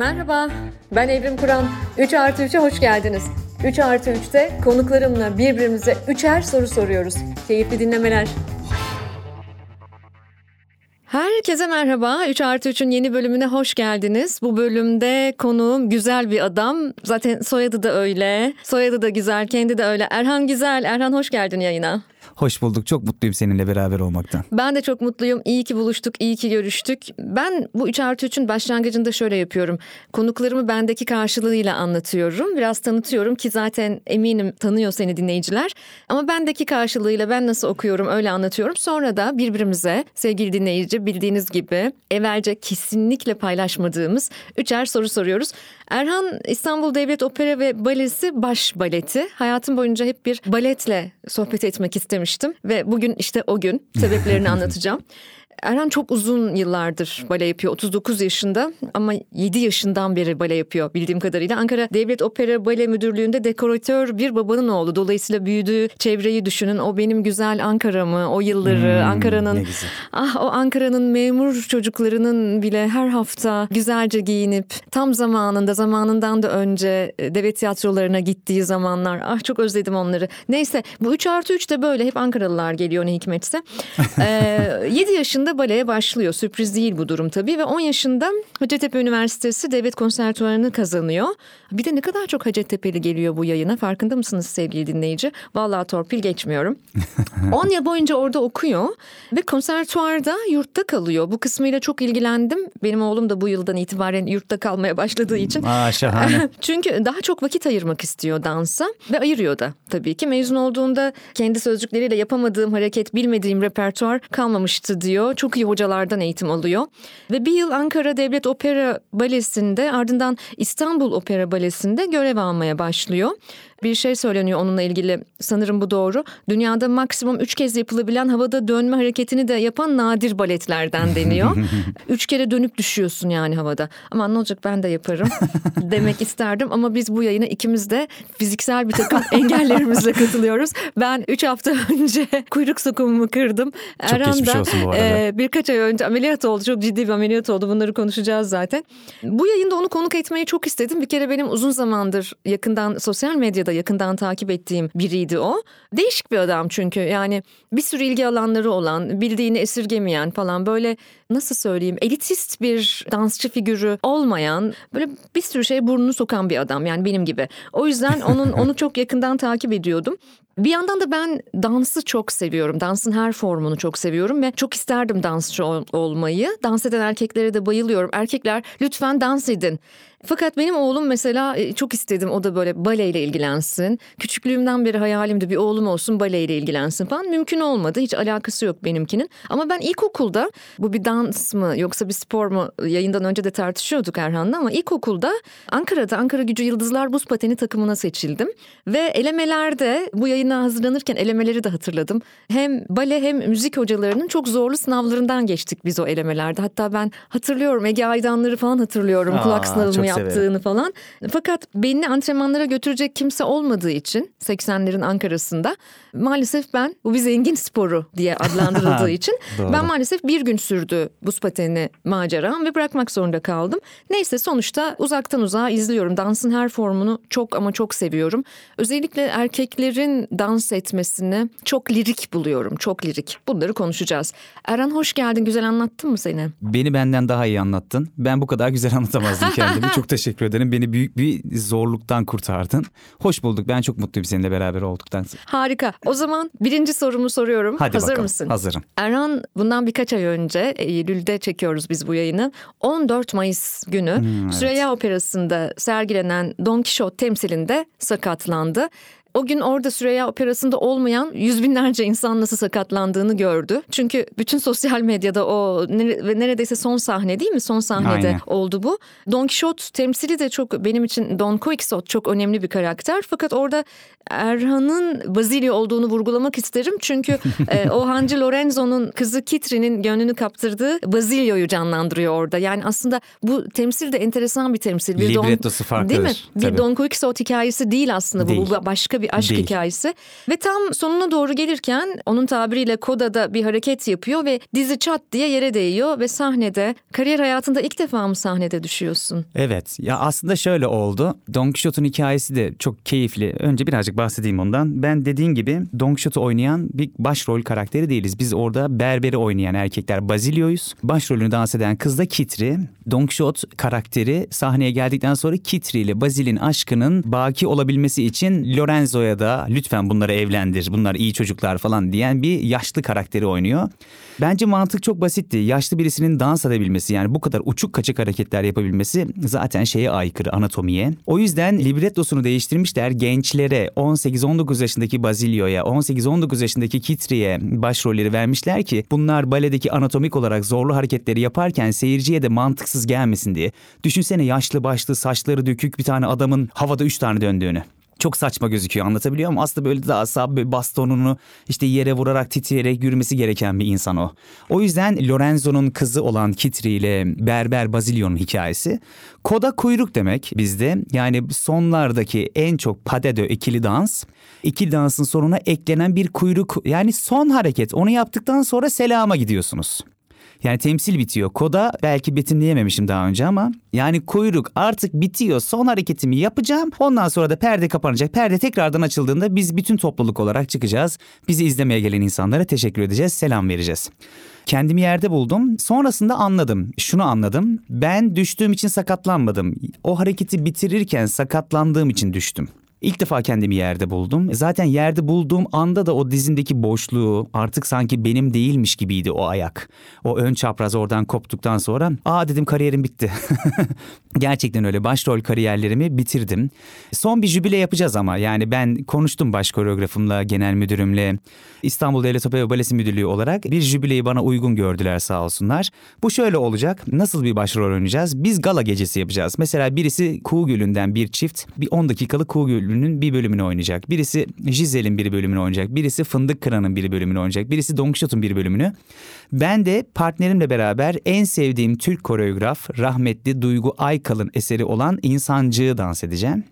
Merhaba, ben Evrim Kur'an. 3 artı 3'e hoş geldiniz. 3 artı 3'te konuklarımla birbirimize üçer soru soruyoruz. Keyifli dinlemeler. Herkese merhaba. 3 artı 3'ün yeni bölümüne hoş geldiniz. Bu bölümde konuğum güzel bir adam. Zaten soyadı da öyle. Soyadı da güzel, kendi de öyle. Erhan Güzel. Erhan hoş geldin yayına. Hoş bulduk. Çok mutluyum seninle beraber olmaktan. Ben de çok mutluyum. İyi ki buluştuk, iyi ki görüştük. Ben bu 3 artı 3'ün başlangıcında şöyle yapıyorum. Konuklarımı bendeki karşılığıyla anlatıyorum. Biraz tanıtıyorum ki zaten eminim tanıyor seni dinleyiciler. Ama bendeki karşılığıyla ben nasıl okuyorum öyle anlatıyorum. Sonra da birbirimize sevgili dinleyici bildiğiniz gibi evvelce kesinlikle paylaşmadığımız üçer soru soruyoruz. Erhan İstanbul Devlet Opera ve Balesi baş baleti. Hayatım boyunca hep bir baletle sohbet etmek istemiştim ve bugün işte o gün sebeplerini anlatacağım. Erhan çok uzun yıllardır bale yapıyor. 39 yaşında ama 7 yaşından beri bale yapıyor bildiğim kadarıyla. Ankara Devlet Opera Bale Müdürlüğü'nde dekoratör bir babanın oğlu. Dolayısıyla büyüdüğü çevreyi düşünün. O benim güzel Ankara'mı, o yılları, Hmm, Ankara'nın ah o Ankara'nın memur çocuklarının bile her hafta güzelce giyinip tam zamanında, zamanından da önce e, devlet tiyatrolarına gittiği zamanlar. Ah çok özledim onları. Neyse bu 3 artı 3 de böyle hep Ankaralılar geliyor ne hikmetse. Ee, 7 yaşında baleye başlıyor. Sürpriz değil bu durum tabii ve 10 yaşında Hacettepe Üniversitesi Devlet Konservatuvarı'nı kazanıyor. Bir de ne kadar çok Hacettepe'li geliyor bu yayına farkında mısınız sevgili dinleyici? Vallahi torpil geçmiyorum. 10 yıl boyunca orada okuyor ve konservatuvarda yurtta kalıyor. Bu kısmıyla çok ilgilendim. Benim oğlum da bu yıldan itibaren yurtta kalmaya başladığı için. Aa şahane. Çünkü daha çok vakit ayırmak istiyor dansa ve ayırıyor da tabii ki. Mezun olduğunda kendi sözcükleriyle yapamadığım hareket, bilmediğim repertuar kalmamıştı diyor. Çok iyi hocalardan eğitim alıyor. Ve bir yıl Ankara Devlet Opera Balesi'nde ardından İstanbul Opera Balesi'nde görev almaya başlıyor. Bir şey söyleniyor onunla ilgili sanırım bu doğru. Dünyada maksimum üç kez yapılabilen havada dönme hareketini de yapan nadir baletlerden deniyor. üç kere dönüp düşüyorsun yani havada. Ama ne olacak ben de yaparım demek isterdim. Ama biz bu yayına ikimiz de fiziksel bir takım engellerimizle katılıyoruz. Ben üç hafta önce kuyruk sokumumu kırdım. Çok geçmiş olsun bu arada. e, birkaç ay önce ameliyat oldu. Çok ciddi bir ameliyat oldu. Bunları konuşacağız zaten. Bu yayında onu konuk etmeyi çok istedim. Bir kere benim uzun zamandır yakından sosyal medyada yakından takip ettiğim biriydi o. Değişik bir adam çünkü yani bir sürü ilgi alanları olan, bildiğini esirgemeyen falan böyle nasıl söyleyeyim elitist bir dansçı figürü olmayan böyle bir sürü şeye burnunu sokan bir adam yani benim gibi. O yüzden onun onu çok yakından takip ediyordum. Bir yandan da ben dansı çok seviyorum. Dansın her formunu çok seviyorum ve çok isterdim dansçı ol- olmayı. Dans eden erkeklere de bayılıyorum. Erkekler lütfen dans edin. Fakat benim oğlum mesela e, çok istedim o da böyle baleyle ilgilensin. Küçüklüğümden beri hayalimdi bir oğlum olsun baleyle ilgilensin falan. Mümkün olmadı. Hiç alakası yok benimkinin. Ama ben ilkokulda bu bir dans mı yoksa bir spor mu yayından önce de tartışıyorduk Erhan'la ama ilkokulda Ankara'da Ankara Gücü Yıldızlar Buz Pateni takımına seçildim. Ve elemelerde bu yayına hazırlanırken elemeleri de hatırladım. Hem bale hem müzik hocalarının çok zorlu sınavlarından geçtik biz o elemelerde. Hatta ben hatırlıyorum Ege Aydanları falan hatırlıyorum. Aa, Kulak sınavımı yaptığını severim. falan. Fakat beni antrenmanlara götürecek kimse olmadığı için 80'lerin Ankara'sında maalesef ben bu bir zengin sporu diye adlandırıldığı için ben maalesef bir gün sürdü buz pateni maceram ve bırakmak zorunda kaldım. Neyse sonuçta uzaktan uzağa izliyorum. Dansın her formunu çok ama çok seviyorum. Özellikle erkeklerin dans etmesini çok lirik buluyorum. Çok lirik. Bunları konuşacağız. Erhan hoş geldin. Güzel anlattın mı seni? Beni benden daha iyi anlattın. Ben bu kadar güzel anlatamazdım kendimi. çok teşekkür ederim. Beni büyük bir zorluktan kurtardın. Hoş bulduk. Ben çok mutluyum seninle beraber olduktan. Harika. O zaman birinci sorumu soruyorum. Hadi Hazır bakalım. mısın? Hazırım. Erhan bundan birkaç ay önce Eylül'de çekiyoruz biz bu yayını. 14 Mayıs günü Hmm, evet. Süreyya Operası'nda sergilenen Don Quixote temsilinde sakatlandı. O gün orada Süreyya Operası'nda olmayan yüz binlerce insan nasıl sakatlandığını gördü. Çünkü bütün sosyal medyada o ve neredeyse son sahne değil mi? Son sahnede Aynen. oldu bu. Don Quixote temsili de çok benim için Don Quixote çok önemli bir karakter. Fakat orada Erhan'ın Basilio olduğunu vurgulamak isterim. Çünkü e, o Hancı Lorenzo'nun kızı Kitri'nin gönlünü kaptırdığı Basilio'yu canlandırıyor orada. Yani aslında bu temsil de enteresan bir temsil. Bir Librettosu farklıdır. Değil mi? Bir Tabii. Don Quixote hikayesi değil aslında bu. Değil. Bu başka başka bir aşk Değil. hikayesi. Ve tam sonuna doğru gelirken onun tabiriyle Koda'da bir hareket yapıyor ve dizi çat diye yere değiyor ve sahnede kariyer hayatında ilk defa mı sahnede düşüyorsun? Evet ya aslında şöyle oldu. Don Quixote'un hikayesi de çok keyifli. Önce birazcık bahsedeyim ondan. Ben dediğin gibi Don Quixote oynayan bir başrol karakteri değiliz. Biz orada berberi oynayan erkekler Basilio'yuz. Başrolünü dans eden kız da Kitri. Don Quixote karakteri sahneye geldikten sonra Kitri ile Basil'in aşkının baki olabilmesi için Lorenzo'ya da lütfen bunları evlendir. Bunlar iyi çocuklar falan diyen bir yaşlı karakteri oynuyor. Bence mantık çok basitti. Yaşlı birisinin dans edebilmesi yani bu kadar uçuk kaçık hareketler yapabilmesi zaten şeye aykırı anatomiye. O yüzden librettosunu değiştirmişler. Gençlere 18-19 yaşındaki Basilio'ya 18-19 yaşındaki Kitri'ye başrolleri vermişler ki bunlar baledeki anatomik olarak zorlu hareketleri yaparken seyirciye de mantıksız gelmesin diye. Düşünsene yaşlı başlı saçları dökük bir tane adamın havada 3 tane döndüğünü çok saçma gözüküyor anlatabiliyor muyum? Aslında böyle daha böyle bastonunu işte yere vurarak titreyerek yürümesi gereken bir insan o. O yüzden Lorenzo'nun kızı olan Kitri ile Berber Basilio'nun hikayesi. Koda kuyruk demek bizde. Yani sonlardaki en çok padedö ikili dans. İkili dansın sonuna eklenen bir kuyruk yani son hareket. Onu yaptıktan sonra selama gidiyorsunuz. Yani temsil bitiyor. Koda belki betimleyememişim daha önce ama yani kuyruk artık bitiyor. Son hareketimi yapacağım. Ondan sonra da perde kapanacak. Perde tekrardan açıldığında biz bütün topluluk olarak çıkacağız. Bizi izlemeye gelen insanlara teşekkür edeceğiz. Selam vereceğiz. Kendimi yerde buldum. Sonrasında anladım. Şunu anladım. Ben düştüğüm için sakatlanmadım. O hareketi bitirirken sakatlandığım için düştüm. İlk defa kendimi yerde buldum. Zaten yerde bulduğum anda da o dizindeki boşluğu artık sanki benim değilmiş gibiydi o ayak. O ön çapraz oradan koptuktan sonra aa dedim kariyerim bitti. Gerçekten öyle başrol kariyerlerimi bitirdim. Son bir jübile yapacağız ama yani ben konuştum baş koreografımla, genel müdürümle. İstanbul Devlet Opera Balesi Müdürlüğü olarak bir jübileyi bana uygun gördüler sağ olsunlar. Bu şöyle olacak. Nasıl bir başrol oynayacağız? Biz gala gecesi yapacağız. Mesela birisi Kuğu Gölü'nden bir çift bir 10 dakikalık Kuğu Gölü'nün bir bölümünü oynayacak. Birisi Gizel'in bir bölümünü oynayacak. Birisi Fındık Kıran'ın bir bölümünü oynayacak. Birisi Don Quixote'un bir bölümünü. Ben de partnerimle beraber en sevdiğim Türk koreograf rahmetli Duygu Aykal'ın eseri olan İnsancığı dans edeceğim.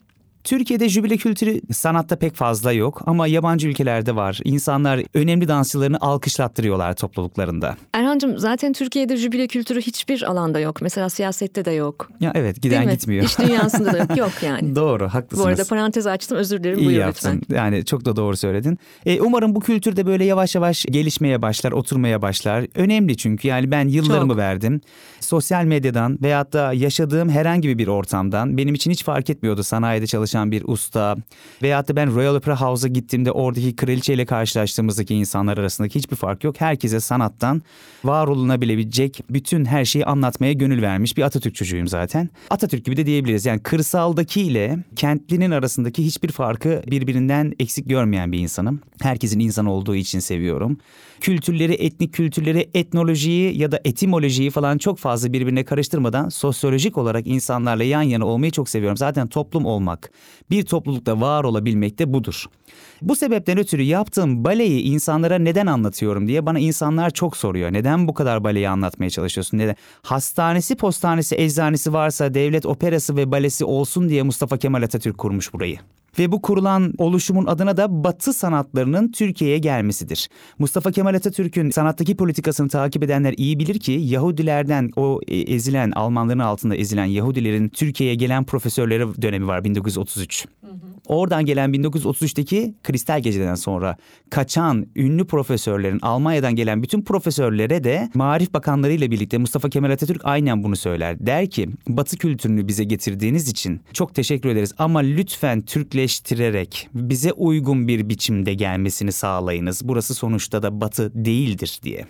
Türkiye'de jübile kültürü sanatta pek fazla yok ama yabancı ülkelerde var. İnsanlar önemli dansçılarını alkışlattırıyorlar topluluklarında. Erhan'cığım zaten Türkiye'de jübile kültürü hiçbir alanda yok. Mesela siyasette de yok. Ya evet giden gitmiyor. İş dünyasında da yok. Yok yani. Doğru haklısınız. Bu arada parantez açtım özür dilerim. İyi Buyur yaptın. lütfen. Yani çok da doğru söyledin. E, umarım bu kültür de böyle yavaş yavaş gelişmeye başlar, oturmaya başlar. Önemli çünkü yani ben yıllarımı Çok. verdim. Sosyal medyadan veyahut da yaşadığım herhangi bir ortamdan benim için hiç fark etmiyordu sanayide çalışan bir usta veyahut da ben Royal Opera House'a gittiğimde oradaki kraliçeyle karşılaştığımızdaki insanlar arasındaki hiçbir fark yok. Herkese sanattan var olunabilecek bütün her şeyi anlatmaya gönül vermiş bir Atatürk çocuğuyum zaten. Atatürk gibi de diyebiliriz. Yani kırsaldaki ile kentlinin arasındaki hiçbir farkı birbirinden eksik görmeyen bir insanım. Herkesin insan olduğu için seviyorum. Kültürleri, etnik kültürleri, etnolojiyi ya da etimolojiyi falan çok fazla birbirine karıştırmadan sosyolojik olarak insanlarla yan yana olmayı çok seviyorum. Zaten toplum olmak, bir toplulukta var olabilmek de budur. Bu sebepten ötürü yaptığım baleyi insanlara neden anlatıyorum diye bana insanlar çok soruyor. Neden bu kadar baleyi anlatmaya çalışıyorsun? Neden? Hastanesi, postanesi, eczanesi varsa devlet operası ve balesi olsun diye Mustafa Kemal Atatürk kurmuş burayı. Ve bu kurulan oluşumun adına da Batı sanatlarının Türkiye'ye gelmesidir. Mustafa Kemal Atatürk'ün sanattaki politikasını takip edenler iyi bilir ki Yahudilerden o e, ezilen Almanların altında ezilen Yahudilerin Türkiye'ye gelen profesörleri dönemi var 1933. Oradan gelen 1933'teki Kristal Gece'den sonra kaçan ünlü profesörlerin Almanya'dan gelen bütün profesörlere de Marif Bakanları ile birlikte Mustafa Kemal Atatürk aynen bunu söyler. Der ki Batı kültürünü bize getirdiğiniz için çok teşekkür ederiz ama lütfen Türkleştirerek bize uygun bir biçimde gelmesini sağlayınız. Burası sonuçta da Batı değildir diye.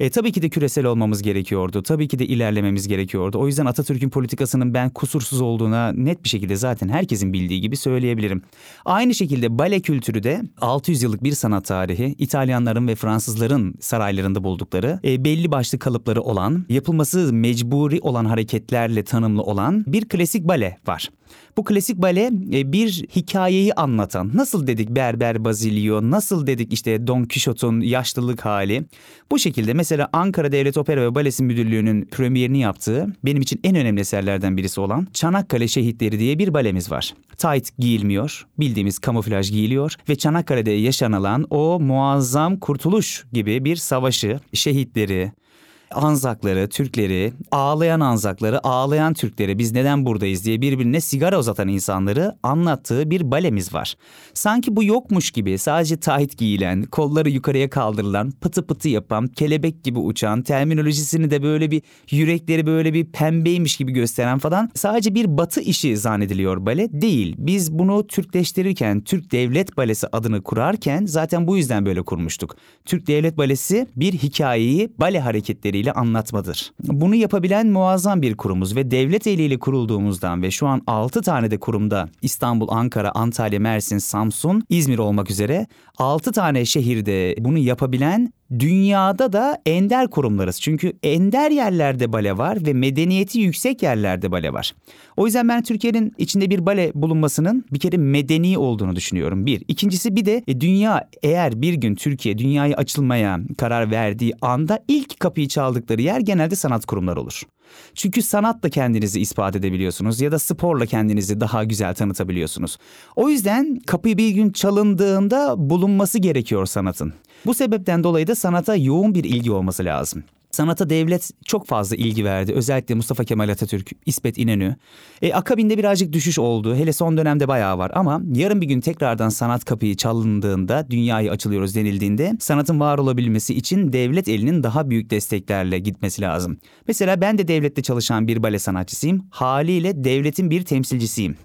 E, tabii ki de küresel olmamız gerekiyordu. Tabii ki de ilerlememiz gerekiyordu. O yüzden Atatürk'ün politikasının ben kusursuz olduğuna net bir şekilde zaten herkesin bildiği gibi söyleyebilirim. Aynı şekilde bale kültürü de 600 yıllık bir sanat tarihi. İtalyanların ve Fransızların saraylarında buldukları e, belli başlı kalıpları olan, yapılması mecburi olan hareketlerle tanımlı olan bir klasik bale var. Bu klasik bale e, bir hikayeyi anlatan. Nasıl dedik Berber Basilio, nasıl dedik işte Don Quixote'un yaşlılık hali. Bu şekilde mesela Ankara Devlet Opera ve Balesi Müdürlüğü'nün premierini yaptığı benim için en önemli eserlerden birisi olan Çanakkale Şehitleri diye bir balemiz var. Tight giyilmiyor, bildiğimiz kamuflaj giyiliyor ve Çanakkale'de yaşanılan o muazzam kurtuluş gibi bir savaşı, şehitleri, Anzakları, Türkleri, ağlayan Anzakları, ağlayan Türkleri biz neden buradayız diye birbirine sigara uzatan insanları anlattığı bir balemiz var. Sanki bu yokmuş gibi sadece tight giyilen, kolları yukarıya kaldırılan, pıtı pıtı yapan, kelebek gibi uçan, terminolojisini de böyle bir yürekleri böyle bir pembeymiş gibi gösteren falan sadece bir batı işi zannediliyor bale değil. Biz bunu Türkleştirirken, Türk Devlet Balesi adını kurarken zaten bu yüzden böyle kurmuştuk. Türk Devlet Balesi bir hikayeyi bale hareketleriyle ile anlatmadır. Bunu yapabilen muazzam bir kurumuz ve devlet eliyle kurulduğumuzdan ve şu an 6 tane de kurumda İstanbul, Ankara, Antalya, Mersin, Samsun, İzmir olmak üzere 6 tane şehirde bunu yapabilen dünyada da ender kurumlarız. Çünkü ender yerlerde bale var ve medeniyeti yüksek yerlerde bale var. O yüzden ben Türkiye'nin içinde bir bale bulunmasının bir kere medeni olduğunu düşünüyorum. Bir. İkincisi bir de e, dünya eğer bir gün Türkiye dünyaya açılmaya karar verdiği anda ilk kapıyı çaldıkları yer genelde sanat kurumları olur. Çünkü sanatla kendinizi ispat edebiliyorsunuz ya da sporla kendinizi daha güzel tanıtabiliyorsunuz. O yüzden kapı bir gün çalındığında bulunması gerekiyor sanatın. Bu sebepten dolayı da sanata yoğun bir ilgi olması lazım. Sanata devlet çok fazla ilgi verdi. Özellikle Mustafa Kemal Atatürk, İsmet İnönü. E, akabinde birazcık düşüş oldu. Hele son dönemde bayağı var. Ama yarın bir gün tekrardan sanat kapıyı çalındığında, dünyayı açılıyoruz denildiğinde sanatın var olabilmesi için devlet elinin daha büyük desteklerle gitmesi lazım. Mesela ben de devlette çalışan bir bale sanatçısıyım. Haliyle devletin bir temsilcisiyim.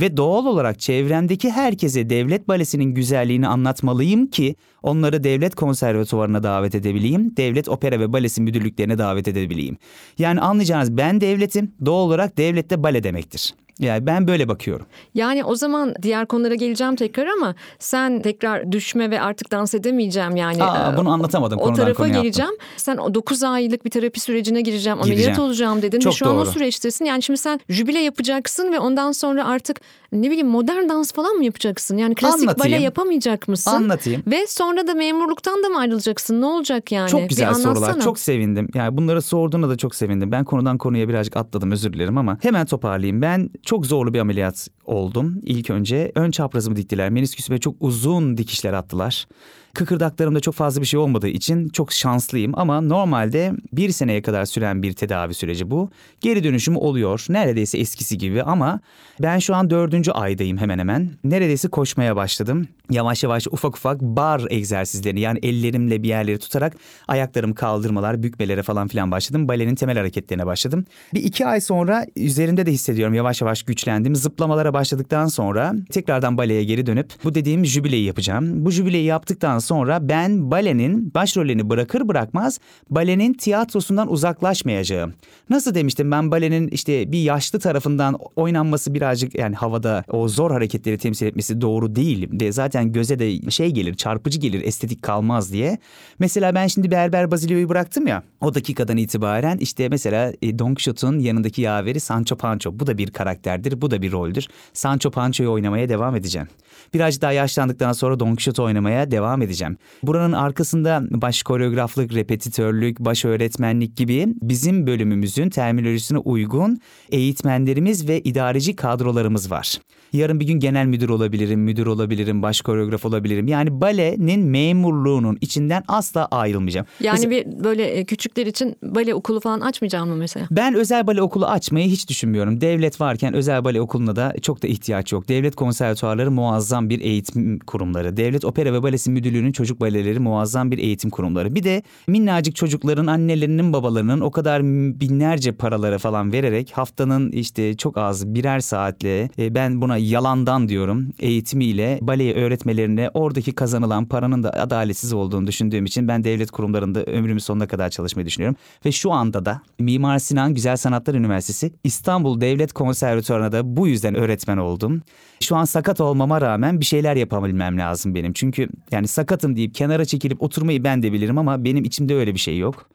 Ve doğal olarak çevremdeki herkese devlet balesinin güzelliğini anlatmalıyım ki onları devlet konservatuvarına davet edebileyim. Devlet opera ve balesi müdürlüklerine davet edebileyim. Yani anlayacağınız ben devletim doğal olarak devlette bale demektir. Yani ben böyle bakıyorum. Yani o zaman diğer konulara geleceğim tekrar ama sen tekrar düşme ve artık dans edemeyeceğim yani. Aa, bunu anlatamadım. O tarafa geleceğim. Yaptım. Sen o 9 aylık bir terapi sürecine gireceğim. Ameliyat gireceğim. olacağım dedin. Çok ve şu doğru. an o süreçtesin. Yani şimdi sen jübile yapacaksın ve ondan sonra artık ne bileyim modern dans falan mı yapacaksın? Yani klasik Anlatayım. bale yapamayacak mısın? Anlatayım. Ve sonra da memurluktan da mı ayrılacaksın? Ne olacak yani? Çok güzel sorular. Çok sevindim. Yani bunları sorduğuna da çok sevindim. Ben konudan konuya birazcık atladım özür dilerim ama hemen toparlayayım. Ben çok zorlu bir ameliyat oldum. İlk önce ön çaprazımı diktiler. Menisküsüme çok uzun dikişler attılar. Kıkırdaklarımda çok fazla bir şey olmadığı için çok şanslıyım ama normalde bir seneye kadar süren bir tedavi süreci bu. Geri dönüşüm oluyor neredeyse eskisi gibi ama ben şu an dördüncü aydayım hemen hemen. Neredeyse koşmaya başladım. Yavaş yavaş ufak ufak bar egzersizlerini yani ellerimle bir yerleri tutarak ayaklarımı kaldırmalar, bükmelere falan filan başladım. Balenin temel hareketlerine başladım. Bir iki ay sonra üzerimde de hissediyorum yavaş yavaş güçlendim. Zıplamalara başladıktan sonra tekrardan baleye geri dönüp bu dediğim jübileyi yapacağım. Bu jübileyi yaptıktan sonra ben balenin başrollerini bırakır bırakmaz balenin tiyatrosundan uzaklaşmayacağım. Nasıl demiştim ben balenin işte bir yaşlı tarafından oynanması birazcık yani havada o zor hareketleri temsil etmesi doğru değil. De zaten göze de şey gelir çarpıcı gelir estetik kalmaz diye. Mesela ben şimdi Berber Basilio'yu bıraktım ya o dakikadan itibaren işte mesela e, Don Quixote'un yanındaki yaveri Sancho Pancho. Bu da bir karakterdir bu da bir roldür. Sancho Pancho'yu oynamaya devam edeceğim. Birazcık daha yaşlandıktan sonra Don Quixote oynamaya devam edeceğim. Buranın arkasında baş koreograflık, repetitörlük, baş öğretmenlik gibi bizim bölümümüzün terminolojisine uygun eğitmenlerimiz ve idareci kadrolarımız var. Yarın bir gün genel müdür olabilirim, müdür olabilirim, baş koreograf olabilirim. Yani balenin memurluğunun içinden asla ayrılmayacağım. Yani mesela, bir böyle e, küçükler için bale okulu falan açmayacağım mı mesela? Ben özel bale okulu açmayı hiç düşünmüyorum. Devlet varken özel bale okuluna da çok da ihtiyaç yok. Devlet konservatuarları muazzam bir eğitim kurumları. Devlet Opera ve Balesi Müdürlüğü'nün çocuk baleleri muazzam bir eğitim kurumları. Bir de minnacık çocukların annelerinin babalarının o kadar binlerce paralara falan vererek haftanın işte çok az birer saatle e, ben buna yalandan diyorum eğitimiyle baleyi öğretmelerine oradaki kazanılan paranın da adaletsiz olduğunu düşündüğüm için ben devlet kurumlarında ömrümün sonuna kadar çalışmayı düşünüyorum. Ve şu anda da Mimar Sinan Güzel Sanatlar Üniversitesi İstanbul Devlet Konservatuarı'na da bu yüzden öğretmen oldum. Şu an sakat olmama rağmen bir şeyler yapabilmem lazım benim. Çünkü yani sakatım deyip kenara çekilip oturmayı ben de bilirim ama benim içimde öyle bir şey yok.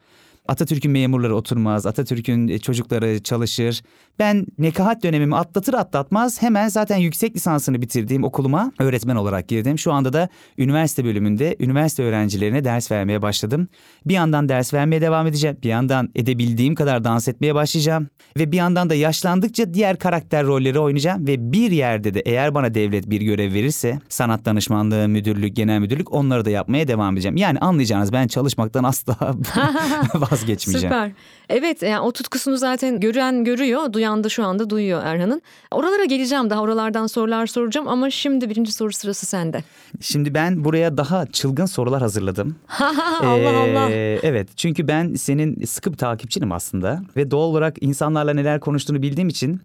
Atatürk'ün memurları oturmaz, Atatürk'ün çocukları çalışır. Ben nekahat dönemimi atlatır atlatmaz hemen zaten yüksek lisansını bitirdiğim okuluma öğretmen olarak girdim. Şu anda da üniversite bölümünde üniversite öğrencilerine ders vermeye başladım. Bir yandan ders vermeye devam edeceğim. Bir yandan edebildiğim kadar dans etmeye başlayacağım. Ve bir yandan da yaşlandıkça diğer karakter rolleri oynayacağım. Ve bir yerde de eğer bana devlet bir görev verirse sanat danışmanlığı, müdürlük, genel müdürlük onları da yapmaya devam edeceğim. Yani anlayacağınız ben çalışmaktan asla vazgeçmeyeceğim. Süper. Evet yani o tutkusunu zaten gören görüyor, duyan da şu anda duyuyor Erhan'ın. Oralara geleceğim daha oralardan sorular soracağım ama şimdi birinci soru sırası sende. Şimdi ben buraya daha çılgın sorular hazırladım. Allah Allah. Ee, evet çünkü ben senin sıkı bir takipçinim aslında ve doğal olarak insanlarla neler konuştuğunu bildiğim için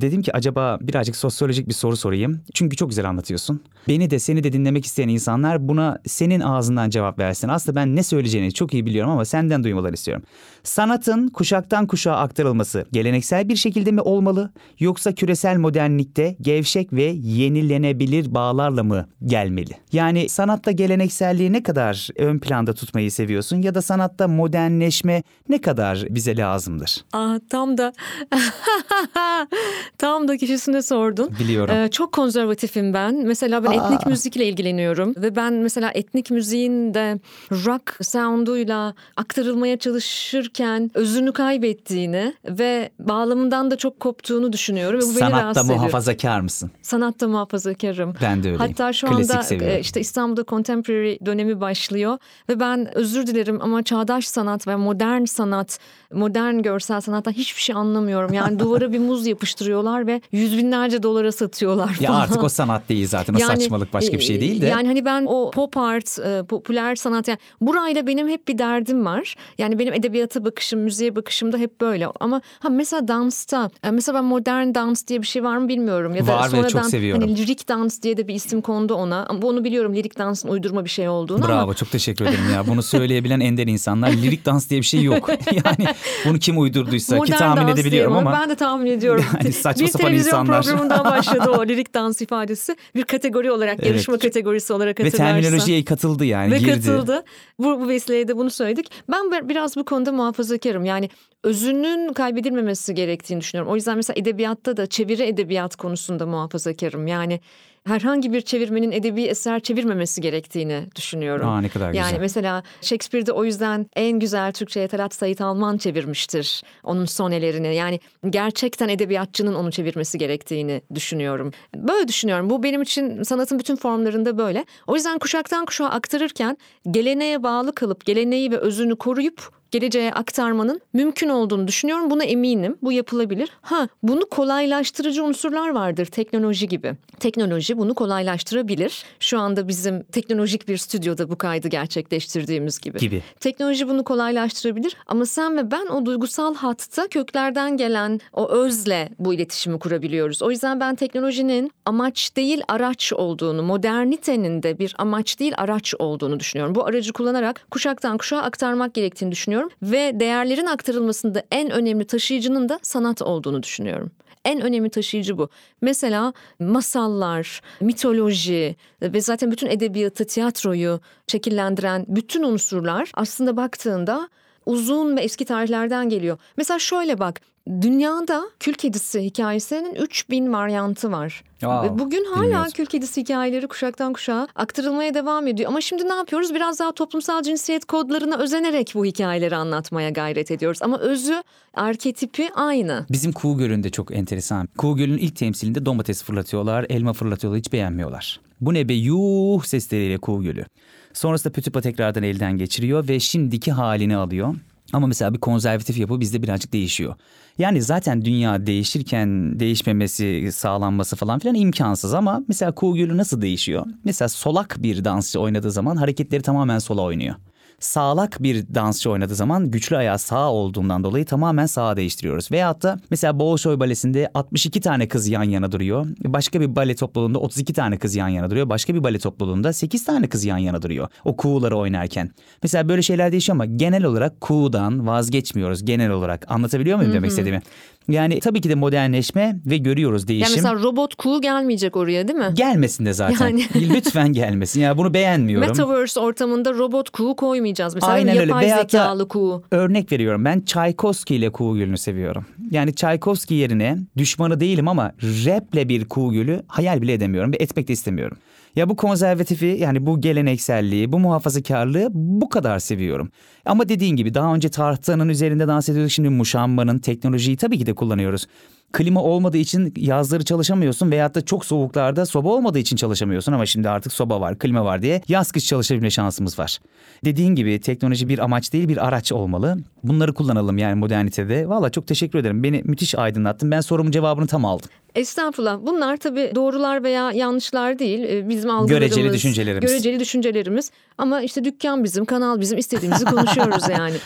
dedim ki acaba birazcık sosyolojik bir soru sorayım. Çünkü çok güzel anlatıyorsun. Beni de seni de dinlemek isteyen insanlar buna senin ağzından cevap versin. Aslında ben ne söyleyeceğini çok iyi biliyorum ama senden duymalarını istiyorum. Sanatın kuşaktan kuşağa aktarılması geleneksel bir şekilde mi olmalı yoksa küresel modernlikte gevşek ve yenilenebilir bağlarla mı gelmeli? Yani sanatta gelenekselliği ne kadar ön planda tutmayı seviyorsun ya da sanatta modernleşme ne kadar bize lazımdır? Aa, tam da tam da kişisine sordun. Biliyorum. Ee, çok konservatifim ben. Mesela ben Aa. etnik müzikle ilgileniyorum ve ben mesela etnik müziğin de rock sounduyla aktarılmaya çalışırken özünü kaybettiğini ve bağlamından da çok koptuğunu düşünüyorum ve bu beni Sanatta rahatsız ediyor. muhafazakar mısın? Sanatta muhafazakarım. Ben de öyleyim. Hatta şu Klasik anda seviyorum. e, işte İstanbul'da contemporary dönemi başlıyor ve ben özür dilerim ama çağdaş sanat ve modern sanat, modern görsel sanattan hiçbir şey anlamıyorum. Yani duvara bir muz yapıştırıyorlar ve yüz binlerce dolara satıyorlar Ya falan. artık o sanat değil zaten. O Yani, saçmalık başka bir şey değil de. Yani hani ben o pop art, e, popüler sanat yani burayla benim hep bir derdim var. Yani benim edebiyata bakışım, müziğe bakışım da hep böyle. Ama ha mesela dansta, e, mesela ben modern dans diye bir şey var mı bilmiyorum. Ya da Var ve çok sonradan seviyorum. Hani lirik dans diye de bir isim kondu ona. Ama onu biliyorum lirik dansın uydurma bir şey olduğunu Bravo ama çok teşekkür ederim ya. Bunu söyleyebilen ender insanlar. Lirik dans diye bir şey yok. Yani bunu kim uydurduysa ki modern tahmin dans edebiliyorum ama. Ben de tahmin ediyorum. Yani saçma bir sapan televizyon insanlar. programından başladı o lirik dans ifadesi. Bir kategori olarak, Evet. yarışma kategorisi olarak Ve hatırlarsan. terminolojiye katıldı yani Ve girdi. katıldı. Bu, bu vesileyle de bunu söyledik. Ben bir- biraz bu konuda muhafazakarım. Yani özünün kaybedilmemesi gerektiğini düşünüyorum. O yüzden mesela edebiyatta da çeviri edebiyat konusunda muhafazakarım. Yani herhangi bir çevirmenin edebi eser çevirmemesi gerektiğini düşünüyorum. Aa ne kadar güzel. Yani mesela Shakespeare'de o yüzden en güzel Türkçe'ye Talat Sait Alman çevirmiştir onun sonelerini. Yani gerçekten edebiyatçının onu çevirmesi gerektiğini düşünüyorum. Böyle düşünüyorum. Bu benim için sanatın bütün formlarında böyle. O yüzden kuşaktan kuşağa aktarırken geleneğe bağlı kalıp geleneği ve özünü koruyup geleceğe aktarmanın mümkün olduğunu düşünüyorum. Buna eminim. Bu yapılabilir. Ha, bunu kolaylaştırıcı unsurlar vardır teknoloji gibi. Teknoloji bunu kolaylaştırabilir. Şu anda bizim teknolojik bir stüdyoda bu kaydı gerçekleştirdiğimiz gibi. Gibi. Teknoloji bunu kolaylaştırabilir ama sen ve ben o duygusal hatta köklerden gelen o özle bu iletişimi kurabiliyoruz. O yüzden ben teknolojinin amaç değil araç olduğunu, modernitenin de bir amaç değil araç olduğunu düşünüyorum. Bu aracı kullanarak kuşaktan kuşağa aktarmak gerektiğini düşünüyorum ve değerlerin aktarılmasında en önemli taşıyıcının da sanat olduğunu düşünüyorum. En önemli taşıyıcı bu. Mesela masallar, mitoloji ve zaten bütün edebiyatı, tiyatroyu şekillendiren bütün unsurlar aslında baktığında uzun ve eski tarihlerden geliyor. Mesela şöyle bak, dünyada kül kedisi hikayesinin 3000 varyantı var. Wow, Ve bugün hala bilmiyordum. kül kedisi hikayeleri kuşaktan kuşağa aktarılmaya devam ediyor. Ama şimdi ne yapıyoruz? Biraz daha toplumsal cinsiyet kodlarına özenerek bu hikayeleri anlatmaya gayret ediyoruz. Ama özü, arketipi aynı. Bizim Kuğu Gölü'nde çok enteresan. Kuğu Gölü'nün ilk temsilinde domates fırlatıyorlar, elma fırlatıyorlar hiç beğenmiyorlar. Bu ne be yuh sesleriyle Kuğu Gölü. Sonrasında Pütüpa tekrardan elden geçiriyor ve şimdiki halini alıyor. Ama mesela bir konservatif yapı bizde birazcık değişiyor. Yani zaten dünya değişirken değişmemesi, sağlanması falan filan imkansız ama mesela Kuğu Gölü nasıl değişiyor? Mesela solak bir dansçı oynadığı zaman hareketleri tamamen sola oynuyor. Sağlak bir dansçı oynadığı zaman güçlü ayağı sağ olduğundan dolayı tamamen sağa değiştiriyoruz. Veyahut da mesela Bolşoy Balesi'nde 62 tane kız yan yana duruyor. Başka bir bale topluluğunda 32 tane kız yan yana duruyor. Başka bir bale topluluğunda 8 tane kız yan yana duruyor. O kuğuları oynarken. Mesela böyle şeyler değişiyor ama genel olarak kuğudan vazgeçmiyoruz genel olarak. Anlatabiliyor muyum demek istediğimi? Yani tabii ki de modernleşme ve görüyoruz değişim. Yani mesela robot kuğu gelmeyecek oraya değil mi? Gelmesin de zaten. Yani... Lütfen gelmesin. Yani bunu beğenmiyorum. Metaverse ortamında robot kuğu koymayacağız. Mesela Aynen yapay öyle. zekalı kuğu. Örnek veriyorum ben Tchaikovsky ile kuğu gülünü seviyorum. Yani Tchaikovsky yerine düşmanı değilim ama raple bir kuğu gülü hayal bile edemiyorum ve etmek de istemiyorum. Ya bu konservatifi yani bu gelenekselliği, bu muhafazakarlığı bu kadar seviyorum. Ama dediğin gibi daha önce tahtanın üzerinde dans ediyorduk. Şimdi muşambanın teknolojiyi tabii ki de kullanıyoruz klima olmadığı için yazları çalışamıyorsun veyahut da çok soğuklarda soba olmadığı için çalışamıyorsun ama şimdi artık soba var, klima var diye yaz kış çalışabilme şansımız var. Dediğin gibi teknoloji bir amaç değil bir araç olmalı. Bunları kullanalım yani modernitede. Valla çok teşekkür ederim. Beni müthiş aydınlattın. Ben sorumun cevabını tam aldım. Estağfurullah. Bunlar tabii doğrular veya yanlışlar değil. Ee, bizim algılarımız. Göreceli düşüncelerimiz. Göreceli düşüncelerimiz. Ama işte dükkan bizim, kanal bizim. istediğimizi konuşuyoruz yani.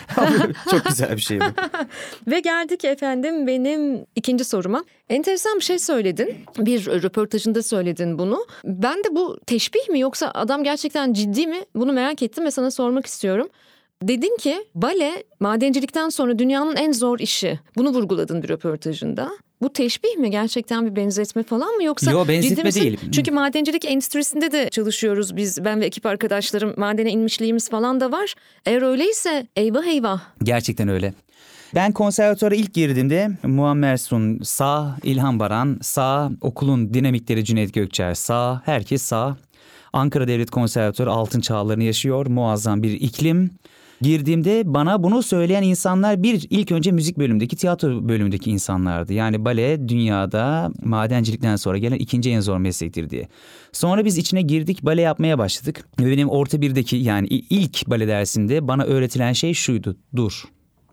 Çok güzel bir şey bu. Ve geldik efendim benim ikinci soruma. Enteresan bir şey söyledin. Bir röportajında söyledin bunu. Ben de bu teşbih mi yoksa adam gerçekten ciddi mi? Bunu merak ettim ve sana sormak istiyorum. Dedin ki bale madencilikten sonra dünyanın en zor işi. Bunu vurguladın bir röportajında. Bu teşbih mi gerçekten bir benzetme falan mı yoksa Yo, benzetme değil. Çünkü madencilik endüstrisinde de çalışıyoruz biz. Ben ve ekip arkadaşlarım madene inmişliğimiz falan da var. Eğer öyleyse eyvah eyvah. Gerçekten öyle. Ben konservatuara ilk girdiğimde Muammer Sun sağ, İlhan Baran sağ, okulun dinamikleri Cüneyt Gökçer sağ, herkes sağ. Ankara Devlet Konservatuarı altın çağlarını yaşıyor. Muazzam bir iklim. Girdiğimde bana bunu söyleyen insanlar bir ilk önce müzik bölümündeki tiyatro bölümündeki insanlardı. Yani bale dünyada madencilikten sonra gelen ikinci en zor meslektir diye. Sonra biz içine girdik bale yapmaya başladık. Ve benim orta birdeki yani ilk bale dersinde bana öğretilen şey şuydu. Dur.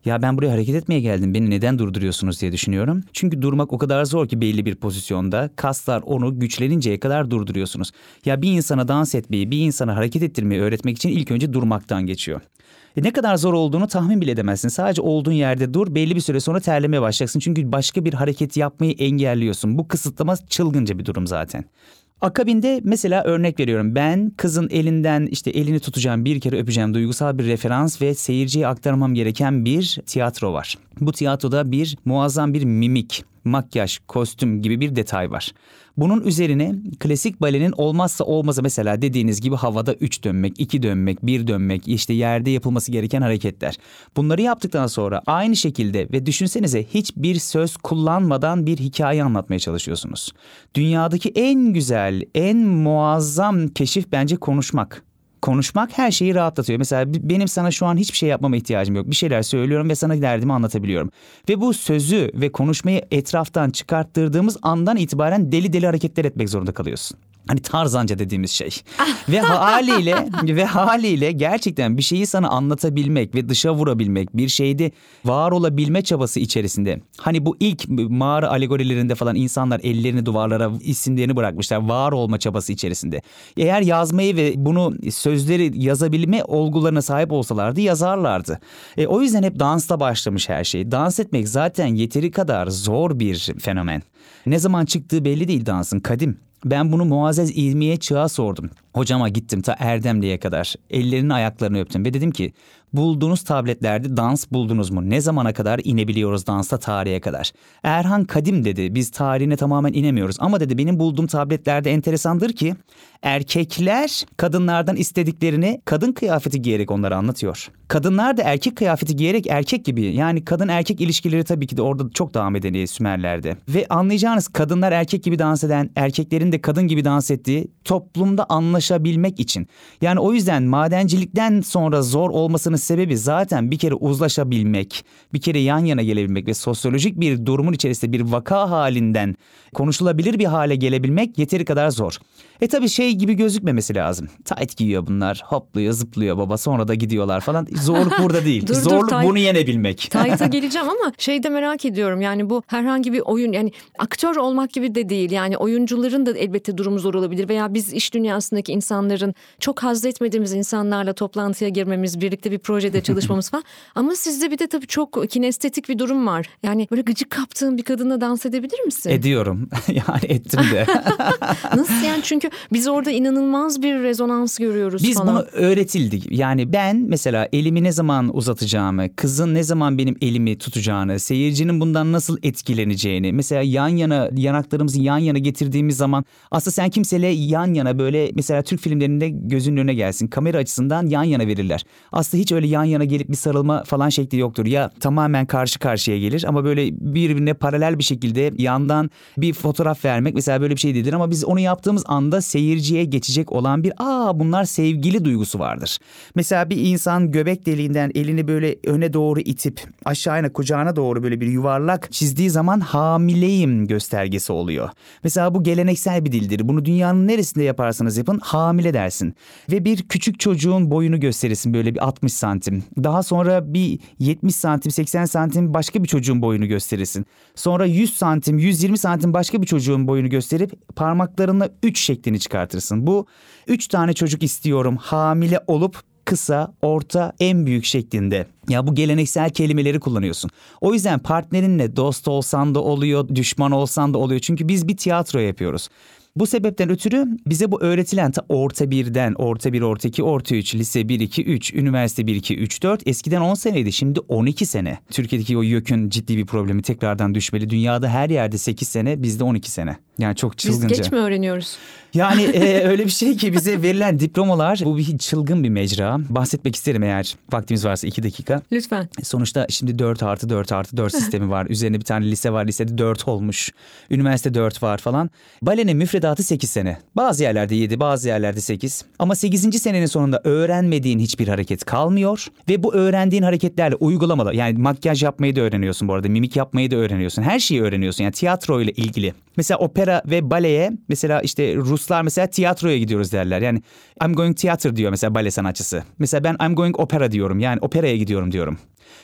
Ya ben buraya hareket etmeye geldim. Beni neden durduruyorsunuz diye düşünüyorum. Çünkü durmak o kadar zor ki belli bir pozisyonda. Kaslar onu güçleninceye kadar durduruyorsunuz. Ya bir insana dans etmeyi, bir insana hareket ettirmeyi öğretmek için ilk önce durmaktan geçiyor. E ne kadar zor olduğunu tahmin bile edemezsin. Sadece olduğun yerde dur belli bir süre sonra terlemeye başlayacaksın. Çünkü başka bir hareket yapmayı engelliyorsun. Bu kısıtlama çılgınca bir durum zaten. Akabinde mesela örnek veriyorum ben kızın elinden işte elini tutacağım bir kere öpeceğim duygusal bir referans ve seyirciye aktarmam gereken bir tiyatro var. Bu tiyatroda bir muazzam bir mimik, makyaj, kostüm gibi bir detay var. Bunun üzerine klasik balenin olmazsa olmazı mesela dediğiniz gibi havada 3 dönmek, 2 dönmek, 1 dönmek, işte yerde yapılması gereken hareketler. Bunları yaptıktan sonra aynı şekilde ve düşünsenize hiçbir söz kullanmadan bir hikaye anlatmaya çalışıyorsunuz. Dünyadaki en güzel, en muazzam keşif bence konuşmak konuşmak her şeyi rahatlatıyor. Mesela benim sana şu an hiçbir şey yapmama ihtiyacım yok. Bir şeyler söylüyorum ve sana derdimi anlatabiliyorum. Ve bu sözü ve konuşmayı etraftan çıkarttırdığımız andan itibaren deli deli hareketler etmek zorunda kalıyorsun. Hani tarzanca dediğimiz şey. ve haliyle ve haliyle gerçekten bir şeyi sana anlatabilmek ve dışa vurabilmek, bir şeyde var olabilme çabası içerisinde. Hani bu ilk mağara alegorilerinde falan insanlar ellerini duvarlara isimlerini bırakmışlar var olma çabası içerisinde. Eğer yazmayı ve bunu sözleri yazabilme olgularına sahip olsalardı yazarlardı. E, o yüzden hep dansla başlamış her şey. Dans etmek zaten yeteri kadar zor bir fenomen. Ne zaman çıktığı belli değil dansın kadim. Ben bunu Muazzez İlmiye Çığa sordum. Hocama gittim ta Erdemli'ye kadar. Ellerini ayaklarını öptüm ve dedim ki bulduğunuz tabletlerde dans buldunuz mu? Ne zamana kadar inebiliyoruz dansta tarihe kadar? Erhan Kadim dedi biz tarihine tamamen inemiyoruz ama dedi benim bulduğum tabletlerde enteresandır ki erkekler kadınlardan istediklerini kadın kıyafeti giyerek onlara anlatıyor. Kadınlar da erkek kıyafeti giyerek erkek gibi yani kadın erkek ilişkileri tabii ki de orada çok daha medeni Sümerler'de. Ve anlayacağınız kadınlar erkek gibi dans eden erkeklerin de kadın gibi dans ettiği toplumda anlaşabilmek için. Yani o yüzden madencilikten sonra zor olmasının sebebi zaten bir kere uzlaşabilmek, bir kere yan yana gelebilmek ve sosyolojik bir durumun içerisinde bir vaka halinden konuşulabilir bir hale gelebilmek yeteri kadar zor. E tabi şey gibi gözükmemesi lazım. Tight giyiyor bunlar. Hopluyor zıplıyor baba sonra da gidiyorlar falan. Zorluk burada değil. dur, Zorluk dur, bunu yenebilmek. Tight'a geleceğim ama şey de merak ediyorum. Yani bu herhangi bir oyun yani aktör olmak gibi de değil. Yani oyuncuların da elbette durumu zor olabilir. Veya biz iş dünyasındaki çevremizdeki insanların çok haz etmediğimiz insanlarla toplantıya girmemiz, birlikte bir projede çalışmamız falan. Ama sizde bir de tabii çok kinestetik bir durum var. Yani böyle gıcık kaptığın bir kadınla dans edebilir misin? Ediyorum. yani ettim de. Nasıl yani? Çünkü biz orada inanılmaz bir rezonans görüyoruz Biz falan. bunu öğretildik. Yani ben mesela elimi ne zaman uzatacağımı, kızın ne zaman benim elimi tutacağını, seyircinin bundan nasıl etkileneceğini, mesela yan yana yanaklarımızı yan yana getirdiğimiz zaman aslında sen kimseyle yan yana böyle mesela Türk filmlerinde gözünün önüne gelsin. Kamera açısından yan yana verirler. Aslında hiç öyle yan yana gelip bir sarılma falan şekli yoktur. Ya tamamen karşı karşıya gelir ama böyle birbirine paralel bir şekilde yandan bir fotoğraf vermek mesela böyle bir şey değildir ama biz onu yaptığımız anda seyirciye geçecek olan bir aa bunlar sevgili duygusu vardır. Mesela bir insan göbek deliğinden elini böyle öne doğru itip aşağıya kucağına doğru böyle bir yuvarlak çizdiği zaman hamileyim göstergesi oluyor. Mesela bu geleneksel bir dildir. Bunu dünyanın neresinde yaparsanız yapın hamile dersin. Ve bir küçük çocuğun boyunu gösterirsin böyle bir 60 santim. Daha sonra bir 70 santim 80 santim başka bir çocuğun boyunu gösterirsin. Sonra 100 santim 120 santim başka bir çocuğun boyunu gösterip parmaklarınla 3 şeklini çıkartırsın. Bu 3 tane çocuk istiyorum hamile olup kısa, orta, en büyük şeklinde. Ya bu geleneksel kelimeleri kullanıyorsun. O yüzden partnerinle dost olsan da oluyor, düşman olsan da oluyor. Çünkü biz bir tiyatro yapıyoruz. Bu sebepten ötürü bize bu öğretilen ta orta birden, orta bir, orta iki, orta üç, lise bir, iki, üç, üniversite bir, iki, üç, dört. Eskiden 10 seneydi şimdi 12 sene. Türkiye'deki o YÖK'ün ciddi bir problemi tekrardan düşmeli. Dünyada her yerde 8 sene bizde 12 sene. Yani çok çılgınca. Biz geç mi öğreniyoruz? Yani e, öyle bir şey ki bize verilen diplomalar bu bir çılgın bir mecra. Bahsetmek isterim eğer vaktimiz varsa iki dakika. Lütfen. Sonuçta şimdi 4 artı 4 artı 4 sistemi var. Üzerine bir tane lise var. Lisede 4 olmuş. Üniversite 4 var falan. Balenin müfredatı 8 sene. Bazı yerlerde 7 bazı yerlerde 8. Ama 8. senenin sonunda öğrenmediğin hiçbir hareket kalmıyor. Ve bu öğrendiğin hareketlerle uygulamalı. Yani makyaj yapmayı da öğreniyorsun bu arada. Mimik yapmayı da öğreniyorsun. Her şeyi öğreniyorsun. Yani tiyatro ile ilgili. Mesela opera ve baleye mesela işte Ruslar mesela tiyatroya gidiyoruz derler. Yani I'm going theater diyor mesela bale sanatçısı. Mesela ben I'm going opera diyorum. Yani operaya gidiyorum diyorum.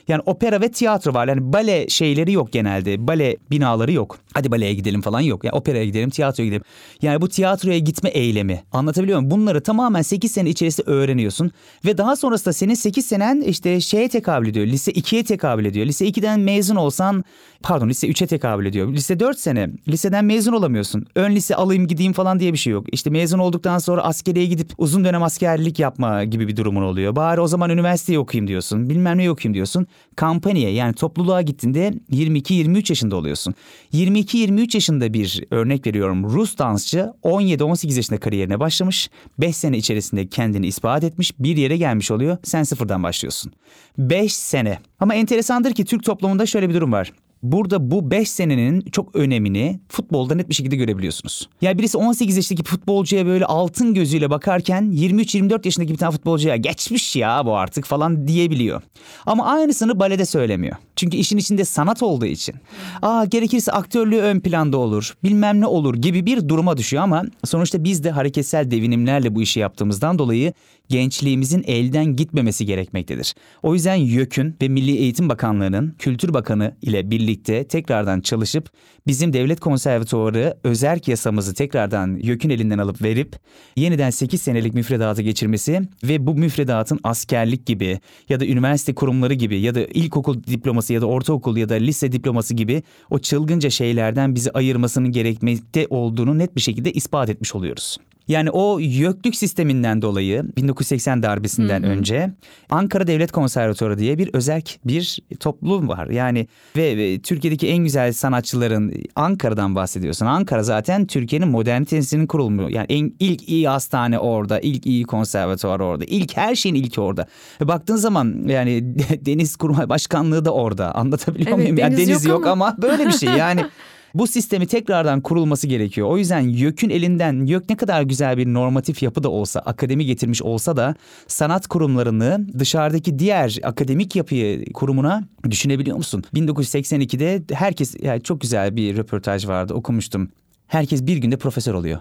Yani opera ve tiyatro var. Yani bale şeyleri yok genelde. Bale binaları yok. Hadi baleye gidelim falan yok. Yani operaya gidelim, tiyatroya gidelim. Yani bu tiyatroya gitme eylemi. Anlatabiliyor muyum? Bunları tamamen 8 sene içerisinde öğreniyorsun. Ve daha sonrasında senin 8 senen işte şeye tekabül ediyor. Lise 2'ye tekabül ediyor. Lise 2'den mezun olsan pardon lise 3'e tekabül ediyor. Lise 4 sene. Liseden mezun olamıyorsun. Ön lise alayım gideyim falan diye bir şey yok. İşte mezun olduktan sonra askeriye gidip uzun dönem askerlik yapma gibi bir durumun oluyor. Bari o zaman üniversiteyi okuyayım diyorsun. Bilmem ne okuyayım diyorsun. Kampanyaya yani topluluğa gittiğinde 22-23 yaşında oluyorsun. 22-23 yaşında bir örnek veriyorum. Rus dansçı 17-18 yaşında kariyerine başlamış. 5 sene içerisinde kendini ispat etmiş. Bir yere gelmiş oluyor. Sen sıfırdan başlıyorsun. 5 sene. Ama enteresandır ki Türk toplumunda şöyle bir durum var. Burada bu 5 senenin çok önemini futbolda net bir şekilde görebiliyorsunuz. Yani birisi 18 yaşındaki futbolcuya böyle altın gözüyle bakarken 23-24 yaşındaki bir tane futbolcuya geçmiş ya bu artık falan diyebiliyor. Ama aynısını balede söylemiyor. Çünkü işin içinde sanat olduğu için. Aa gerekirse aktörlüğü ön planda olur, bilmem ne olur gibi bir duruma düşüyor ama sonuçta biz de hareketsel devinimlerle bu işi yaptığımızdan dolayı gençliğimizin elden gitmemesi gerekmektedir. O yüzden YÖK'ün ve Milli Eğitim Bakanlığı'nın Kültür Bakanı ile birlikte tekrardan çalışıp bizim devlet konservatuarı özerk yasamızı tekrardan YÖK'ün elinden alıp verip yeniden 8 senelik müfredatı geçirmesi ve bu müfredatın askerlik gibi ya da üniversite kurumları gibi ya da ilkokul diploması ya da ortaokul ya da lise diploması gibi o çılgınca şeylerden bizi ayırmasının gerekmekte olduğunu net bir şekilde ispat etmiş oluyoruz. Yani o YÖKlük sisteminden dolayı 1980 darbesinden hı hı. önce Ankara Devlet Konservatuarı diye bir özerk bir toplum var. Yani ve, ve Türkiye'deki en güzel sanatçıların Ankara'dan bahsediyorsun. Ankara zaten Türkiye'nin modernitesinin kurulmuyor. Yani en, ilk iyi hastane orada, ilk iyi konservatuar orada, ilk her şeyin ilki orada. Ve baktığın zaman yani Deniz Kurmay Başkanlığı da orada. Anlatabiliyor evet, muyum? Yani deniz, deniz yok, yok ama... ama böyle bir şey yani. Bu sistemi tekrardan kurulması gerekiyor. O yüzden YÖK'ün elinden YÖK ne kadar güzel bir normatif yapı da olsa, akademi getirmiş olsa da sanat kurumlarını dışarıdaki diğer akademik yapıyı kurumuna düşünebiliyor musun? 1982'de herkes yani çok güzel bir röportaj vardı okumuştum. Herkes bir günde profesör oluyor.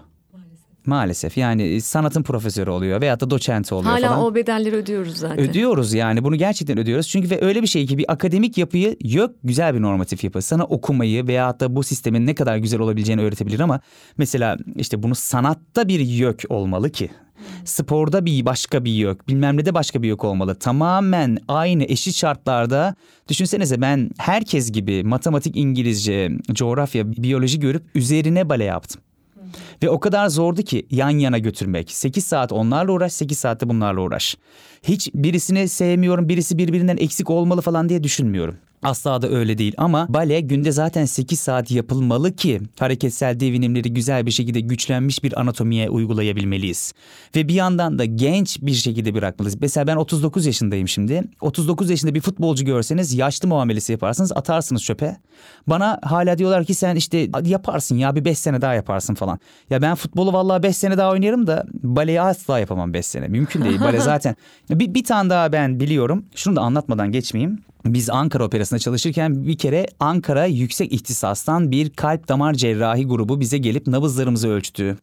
Maalesef yani sanatın profesörü oluyor veyahut da doçenti oluyor Hala falan. Hala o bedelleri ödüyoruz zaten. Ödüyoruz yani bunu gerçekten ödüyoruz. Çünkü ve öyle bir şey ki bir akademik yapıyı yok güzel bir normatif yapı. Sana okumayı veyahut da bu sistemin ne kadar güzel olabileceğini öğretebilir ama mesela işte bunu sanatta bir yök olmalı ki Sporda bir başka bir yok. Bilmem ne de başka bir yok olmalı. Tamamen aynı eşit şartlarda düşünsenize ben herkes gibi matematik, İngilizce, coğrafya, biyoloji görüp üzerine bale yaptım. Ve o kadar zordu ki yan yana götürmek. 8 saat onlarla uğraş, 8 saatte bunlarla uğraş. Hiç birisini sevmiyorum, birisi birbirinden eksik olmalı falan diye düşünmüyorum. Asla da öyle değil ama bale günde zaten 8 saat yapılmalı ki hareketsel devinimleri güzel bir şekilde güçlenmiş bir anatomiye uygulayabilmeliyiz. Ve bir yandan da genç bir şekilde bırakmalıyız. Mesela ben 39 yaşındayım şimdi. 39 yaşında bir futbolcu görseniz yaşlı muamelesi yaparsınız atarsınız çöpe. Bana hala diyorlar ki sen işte yaparsın ya bir 5 sene daha yaparsın falan. Ya ben futbolu vallahi 5 sene daha oynarım da baleyi asla yapamam 5 sene. Mümkün değil. Bale zaten. Bir, bir tane daha ben biliyorum. Şunu da anlatmadan geçmeyeyim. Biz Ankara Operası'nda çalışırken bir kere Ankara yüksek ihtisastan bir kalp damar cerrahi grubu bize gelip nabızlarımızı ölçtü.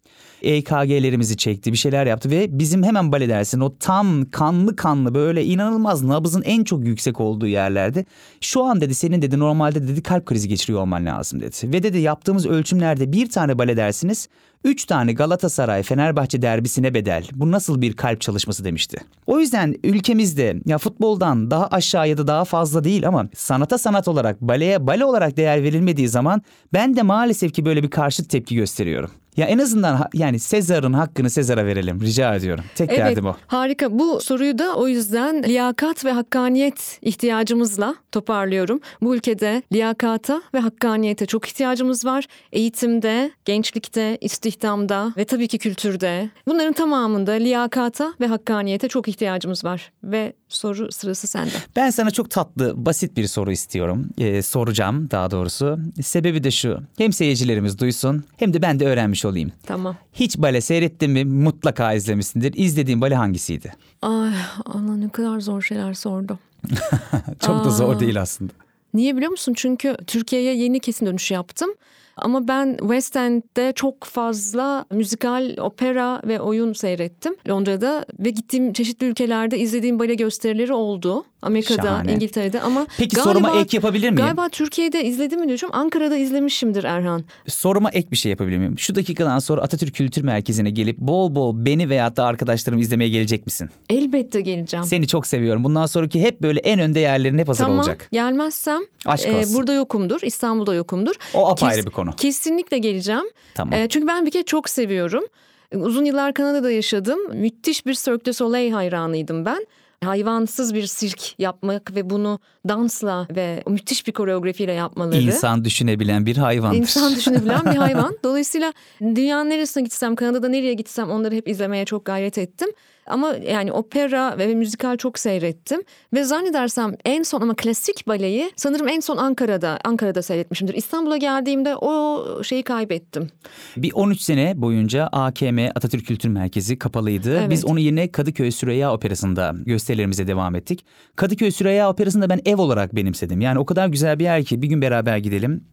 EKG'lerimizi çekti, bir şeyler yaptı ve bizim hemen bale dersinin o tam kanlı kanlı böyle inanılmaz nabızın en çok yüksek olduğu yerlerde şu an dedi senin dedi normalde dedi kalp krizi geçiriyor olman lazım dedi. Ve dedi yaptığımız ölçümlerde bir tane bale dersiniz 3 tane Galatasaray Fenerbahçe derbisine bedel. Bu nasıl bir kalp çalışması demişti. O yüzden ülkemizde ya futboldan daha aşağı ya da daha fazla değil ama sanata sanat olarak baleye bale olarak değer verilmediği zaman ben de maalesef ki böyle bir karşıt tepki gösteriyorum. Ya en azından yani Sezar'ın hakkını Sezar'a verelim rica ediyorum. Tek evet, derdim o. Harika. Bu soruyu da o yüzden liyakat ve hakkaniyet ihtiyacımızla toparlıyorum. Bu ülkede liyakata ve hakkaniyete çok ihtiyacımız var. Eğitimde, gençlikte, istihdamda ve tabii ki kültürde. Bunların tamamında liyakata ve hakkaniyete çok ihtiyacımız var. Ve soru sırası sende. Ben sana çok tatlı, basit bir soru istiyorum. Ee, soracağım daha doğrusu. Sebebi de şu. Hem seyircilerimiz duysun hem de ben de öğrenmiş olayım. Tamam. Hiç bale seyrettin mi? Mutlaka izlemişsindir. İzlediğin bale hangisiydi? Ay Allah ne kadar zor şeyler sordu. çok Aa. da zor değil aslında. Niye biliyor musun? Çünkü Türkiye'ye yeni kesin dönüş yaptım. Ama ben West End'de çok fazla müzikal, opera ve oyun seyrettim Londra'da ve gittiğim çeşitli ülkelerde izlediğim bale gösterileri oldu. Amerika'da, Şahane. İngiltere'de ama Peki galiba, soruma ek yapabilir miyim? Galiba Türkiye'de izledim mi diyorum. Ankara'da izlemişimdir Erhan. Soruma ek bir şey yapabilir miyim? Şu dakikadan sonra Atatürk Kültür Merkezi'ne gelip bol bol beni veyahut da arkadaşlarımı izlemeye gelecek misin? Elbette geleceğim. Seni çok seviyorum. Bundan sonraki hep böyle en önde yerlerin hep hazır tamam, olacak. gelmezsem Aşk e, burada yokumdur. İstanbul'da yokumdur. O apayrı Kes, bir konu. Kesinlikle geleceğim. Tamam. E, çünkü ben bir kere çok seviyorum. Uzun yıllar Kanada'da yaşadım. Müthiş bir Cirque du Soleil hayranıydım ben hayvansız bir sirk yapmak ve bunu dansla ve müthiş bir koreografiyle yapmaları. İnsan düşünebilen bir hayvan. İnsan düşünebilen bir hayvan. Dolayısıyla dünyanın neresine gitsem, Kanada'da nereye gitsem onları hep izlemeye çok gayret ettim. Ama yani opera ve müzikal çok seyrettim. Ve zannedersem en son ama klasik baleyi sanırım en son Ankara'da Ankara'da seyretmişimdir. İstanbul'a geldiğimde o şeyi kaybettim. Bir 13 sene boyunca AKM Atatürk Kültür Merkezi kapalıydı. Evet. Biz onu yine Kadıköy Süreyya Operası'nda gösterilerimize devam ettik. Kadıköy Süreyya Operası'nda ben ev olarak benimsedim. Yani o kadar güzel bir yer ki bir gün beraber gidelim.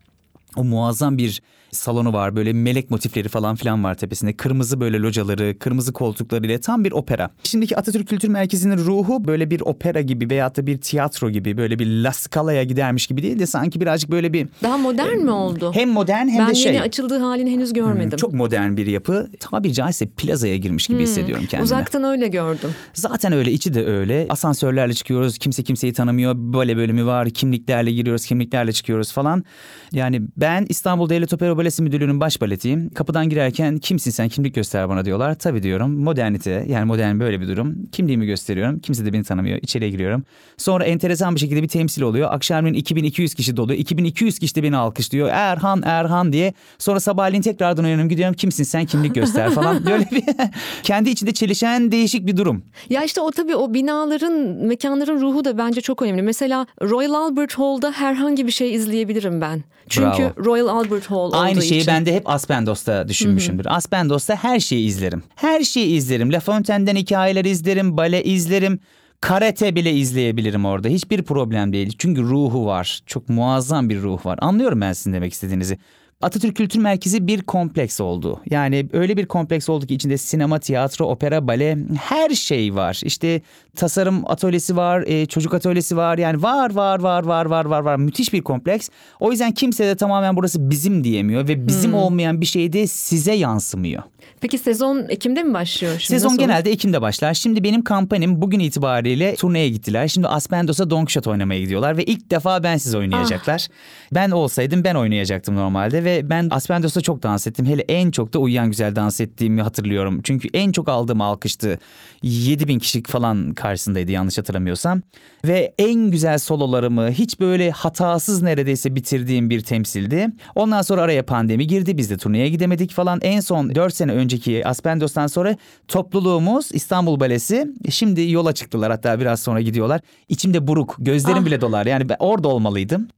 O muazzam bir salonu var. Böyle melek motifleri falan filan var tepesinde. Kırmızı böyle locaları, kırmızı koltukları ile tam bir opera. Şimdiki Atatürk Kültür Merkezi'nin ruhu böyle bir opera gibi veyahut da bir tiyatro gibi böyle bir La Scala'ya gidermiş gibi değil de sanki birazcık böyle bir... Daha modern e, mi oldu? Hem modern hem ben de şey... Ben yeni açıldığı halini henüz görmedim. Hmm, çok modern bir yapı. Tabiri caizse plazaya girmiş gibi hmm, hissediyorum kendimi. Uzaktan öyle gördüm. Zaten öyle içi de öyle. Asansörlerle çıkıyoruz. Kimse kimseyi tanımıyor. Böyle bölümü var. Kimliklerle giriyoruz. Kimliklerle çıkıyoruz falan. Yani ben İstanbul Devlet Opera Balesi Müdürlüğü'nün baş baletiyim. Kapıdan girerken kimsin sen kimlik göster bana diyorlar. Tabii diyorum modernite yani modern böyle bir durum. Kimliğimi gösteriyorum. Kimse de beni tanımıyor. İçeriye giriyorum. Sonra enteresan bir şekilde bir temsil oluyor. Akşamleyin 2200 kişi doluyor. 2200 kişi de beni alkışlıyor. Erhan Erhan diye. Sonra sabahleyin tekrardan uyanıyorum gidiyorum. Kimsin sen kimlik göster falan. Böyle bir kendi içinde çelişen değişik bir durum. Ya işte o tabii o binaların mekanların ruhu da bence çok önemli. Mesela Royal Albert Hall'da herhangi bir şey izleyebilirim ben. Çünkü Bravo. Royal Albert Hall Aynı şeyi için. ben de hep Aspendos'ta düşünmüşümdür. Hı-hı. Aspendos'ta her şeyi izlerim. Her şeyi izlerim. La Fontaine'den hikayeler izlerim, bale izlerim. Karate bile izleyebilirim orada. Hiçbir problem değil. Çünkü ruhu var. Çok muazzam bir ruh var. Anlıyorum ben sizin demek istediğinizi. Atatürk Kültür Merkezi bir kompleks oldu. Yani öyle bir kompleks oldu ki içinde sinema, tiyatro, opera, bale her şey var. İşte tasarım atölyesi var, e, çocuk atölyesi var. Yani var var var var var var var. Müthiş bir kompleks. O yüzden kimse de tamamen burası bizim diyemiyor ve bizim hmm. olmayan bir şey de size yansımıyor. Peki sezon Ekim'de mi başlıyor? Şimdi sezon genelde Ekim'de başlar. Şimdi benim kampanyam bugün itibariyle turneye gittiler. Şimdi Aspendos'a Don Quixote oynamaya gidiyorlar ve ilk defa ben siz oynayacaklar. Ah. Ben olsaydım ben oynayacaktım normalde ve ben Aspendos'ta çok dans ettim. Hele en çok da uyuyan güzel dans ettiğimi hatırlıyorum. Çünkü en çok aldığım alkıştı. 7 bin kişilik falan karşısındaydı yanlış hatırlamıyorsam. Ve en güzel sololarımı hiç böyle hatasız neredeyse bitirdiğim bir temsildi. Ondan sonra araya pandemi girdi. Biz de turneye gidemedik falan. En son 4 sene önceki Aspendos'tan sonra topluluğumuz İstanbul Balesi şimdi yola çıktılar hatta biraz sonra gidiyorlar. İçimde buruk, gözlerim ah. bile dolar. Yani ben orada olmalıydım.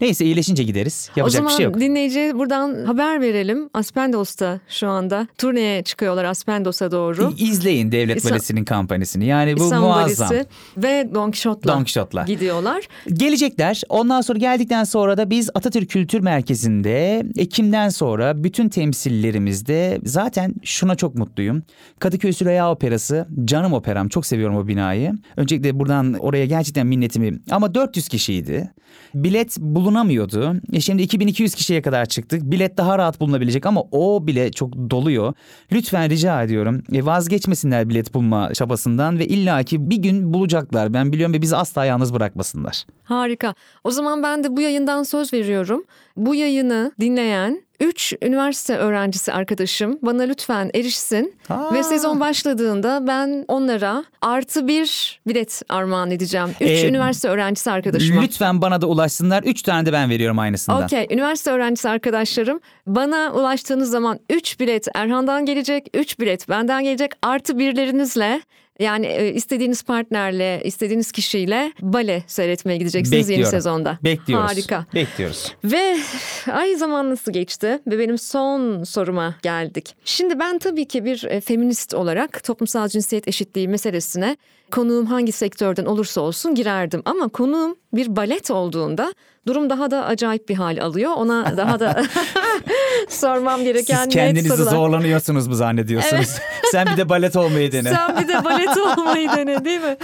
Neyse iyileşince gideriz. Yapacak bir şey yok. O zaman dinleyiciye buradan haber verelim. Aspendos'ta şu anda turneye çıkıyorlar Aspendos'a doğru. İzleyin Devlet İsa- Balesi'nin kampanyasını. Yani bu İstanbul muazzam. Balesi ve Don Quixote'la, Don Quixote'la gidiyorlar. Gelecekler. Ondan sonra geldikten sonra da biz Atatürk Kültür Merkezi'nde Ekim'den sonra bütün temsillerimizde zaten şuna çok mutluyum. Kadıköy Süreyya Operası canım operam. Çok seviyorum o binayı. Öncelikle buradan oraya gerçekten minnetimi ama 400 kişiydi. Bilet bulunamıyordu. E şimdi 2200 kişiye kadar çıktık. Bilet daha rahat bulunabilecek ama o bile çok doluyor. Lütfen rica ediyorum e vazgeçmesinler bilet bulma çabasından ve illaki bir gün bulacaklar. Ben biliyorum ve bizi asla yalnız bırakmasınlar. Harika. O zaman ben de bu yayından söz veriyorum. Bu yayını dinleyen 3 üniversite öğrencisi arkadaşım bana lütfen erişsin Aa. ve sezon başladığında ben onlara artı bir bilet armağan edeceğim. 3 ee, üniversite öğrencisi arkadaşıma. Lütfen bana da ulaşsınlar. 3 tane de ben veriyorum aynısından. Okey. Üniversite öğrencisi arkadaşlarım bana ulaştığınız zaman 3 bilet Erhan'dan gelecek, 3 bilet benden gelecek artı birlerinizle yani e, istediğiniz partnerle, istediğiniz kişiyle bale seyretmeye gideceksiniz Bekliyorum. yeni sezonda. Bekliyoruz. Harika. Bekliyoruz. Ve ay zaman nasıl geçti? Ve benim son soruma geldik. Şimdi ben tabii ki bir e, feminist olarak toplumsal cinsiyet eşitliği meselesine konuğum hangi sektörden olursa olsun girerdim. Ama konuğum bir balet olduğunda durum daha da acayip bir hal alıyor. Ona daha da sormam gereken Siz kendinizi sorular. zorlanıyorsunuz mu zannediyorsunuz? Evet. Sen bir de balet olmayı dene. Sen bir de balet olmayı dene değil mi?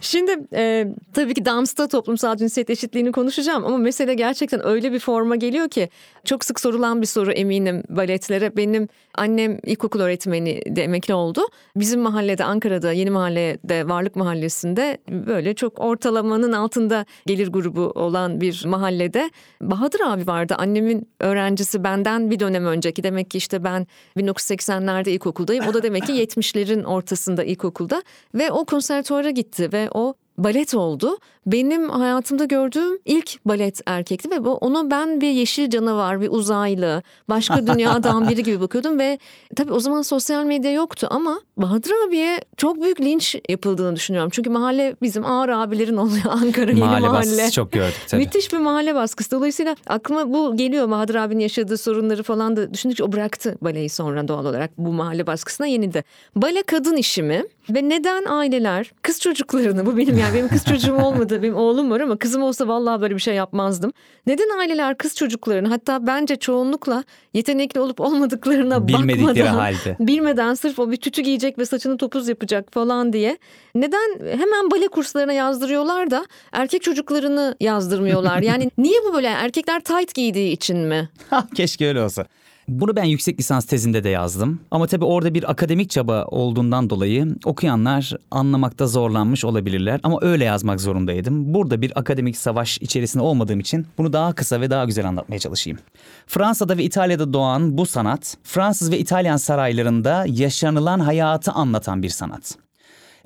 Şimdi e, tabii ki Dams'ta toplumsal cinsiyet eşitliğini konuşacağım ama mesele gerçekten öyle bir forma geliyor ki çok sık sorulan bir soru eminim baletlere. Benim annem ilkokul öğretmeni de emekli oldu. Bizim mahallede Ankara'da Yeni Mahalle'de Varlık Mahallesi'nde böyle çok ortalamanın altında gelir grubu olan bir mahallede Bahadır abi vardı. Annemin öğrencisi benden bir dönem önceki. Demek ki işte ben 1980'lerde ilkokuldayım. O da demek ki 70'lerin ortasında ilkokulda ve o konservatuara gitti ve o balet oldu. Benim hayatımda gördüğüm ilk balet erkekti ve ona ben bir yeşil canavar, bir uzaylı, başka dünyadan biri gibi bakıyordum ve tabii o zaman sosyal medya yoktu ama Bahadır abiye çok büyük linç yapıldığını düşünüyorum. Çünkü mahalle bizim ağır abilerin oluyor Ankara yeni mahalle. Mahalle baskısı çok gördük tabii. Müthiş bir mahalle baskısı. Dolayısıyla aklıma bu geliyor Bahadır abinin yaşadığı sorunları falan da düşündükçe o bıraktı baleyi sonra doğal olarak bu mahalle baskısına yenildi. Bale kadın işi mi? Ve neden aileler kız çocuklarını bu benim yani benim kız çocuğum olmadı benim oğlum var ama kızım olsa vallahi böyle bir şey yapmazdım. Neden aileler kız çocuklarını hatta bence çoğunlukla yetenekli olup olmadıklarına Bilmedikleri bakmadan halde. bilmeden sırf o bir tütü giyecek ve saçını topuz yapacak falan diye neden hemen bale kurslarına yazdırıyorlar da erkek çocuklarını yazdırmıyorlar? Yani niye bu böyle erkekler tight giydiği için mi? Keşke öyle olsa. Bunu ben yüksek lisans tezinde de yazdım. Ama tabii orada bir akademik çaba olduğundan dolayı okuyanlar anlamakta zorlanmış olabilirler. Ama öyle yazmak zorundaydım. Burada bir akademik savaş içerisinde olmadığım için bunu daha kısa ve daha güzel anlatmaya çalışayım. Fransa'da ve İtalya'da doğan bu sanat, Fransız ve İtalyan saraylarında yaşanılan hayatı anlatan bir sanat.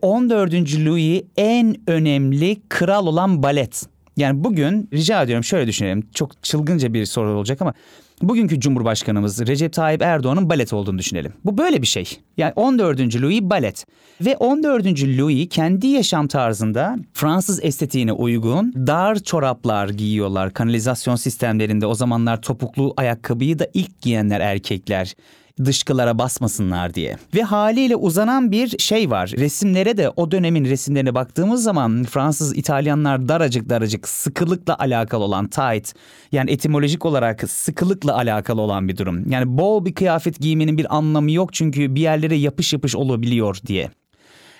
14. Louis en önemli kral olan balet. Yani bugün rica ediyorum şöyle düşünelim. Çok çılgınca bir soru olacak ama bugünkü Cumhurbaşkanımız Recep Tayyip Erdoğan'ın balet olduğunu düşünelim. Bu böyle bir şey. Yani 14. Louis balet. Ve 14. Louis kendi yaşam tarzında Fransız estetiğine uygun dar çoraplar giyiyorlar. Kanalizasyon sistemlerinde o zamanlar topuklu ayakkabıyı da ilk giyenler erkekler dışkılara basmasınlar diye. Ve haliyle uzanan bir şey var. Resimlere de o dönemin resimlerine baktığımız zaman Fransız İtalyanlar daracık daracık sıkılıkla alakalı olan tight yani etimolojik olarak sıkılıkla alakalı olan bir durum. Yani bol bir kıyafet giymenin bir anlamı yok çünkü bir yerlere yapış yapış olabiliyor diye.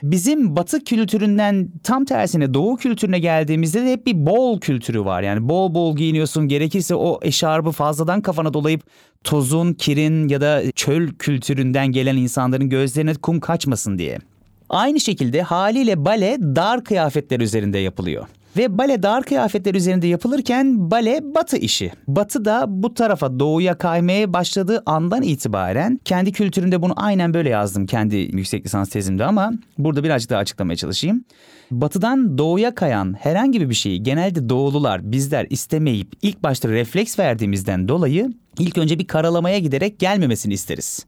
Bizim batı kültüründen tam tersine doğu kültürüne geldiğimizde de hep bir bol kültürü var. Yani bol bol giyiniyorsun gerekirse o eşarbı fazladan kafana dolayıp tozun, kirin ya da çöl kültüründen gelen insanların gözlerine kum kaçmasın diye. Aynı şekilde haliyle bale dar kıyafetler üzerinde yapılıyor. Ve bale dar kıyafetler üzerinde yapılırken bale batı işi. Batı da bu tarafa doğuya kaymaya başladığı andan itibaren kendi kültüründe bunu aynen böyle yazdım kendi yüksek lisans tezimde ama burada birazcık daha açıklamaya çalışayım. Batıdan doğuya kayan herhangi bir şeyi genelde doğulular bizler istemeyip ilk başta refleks verdiğimizden dolayı ilk önce bir karalamaya giderek gelmemesini isteriz.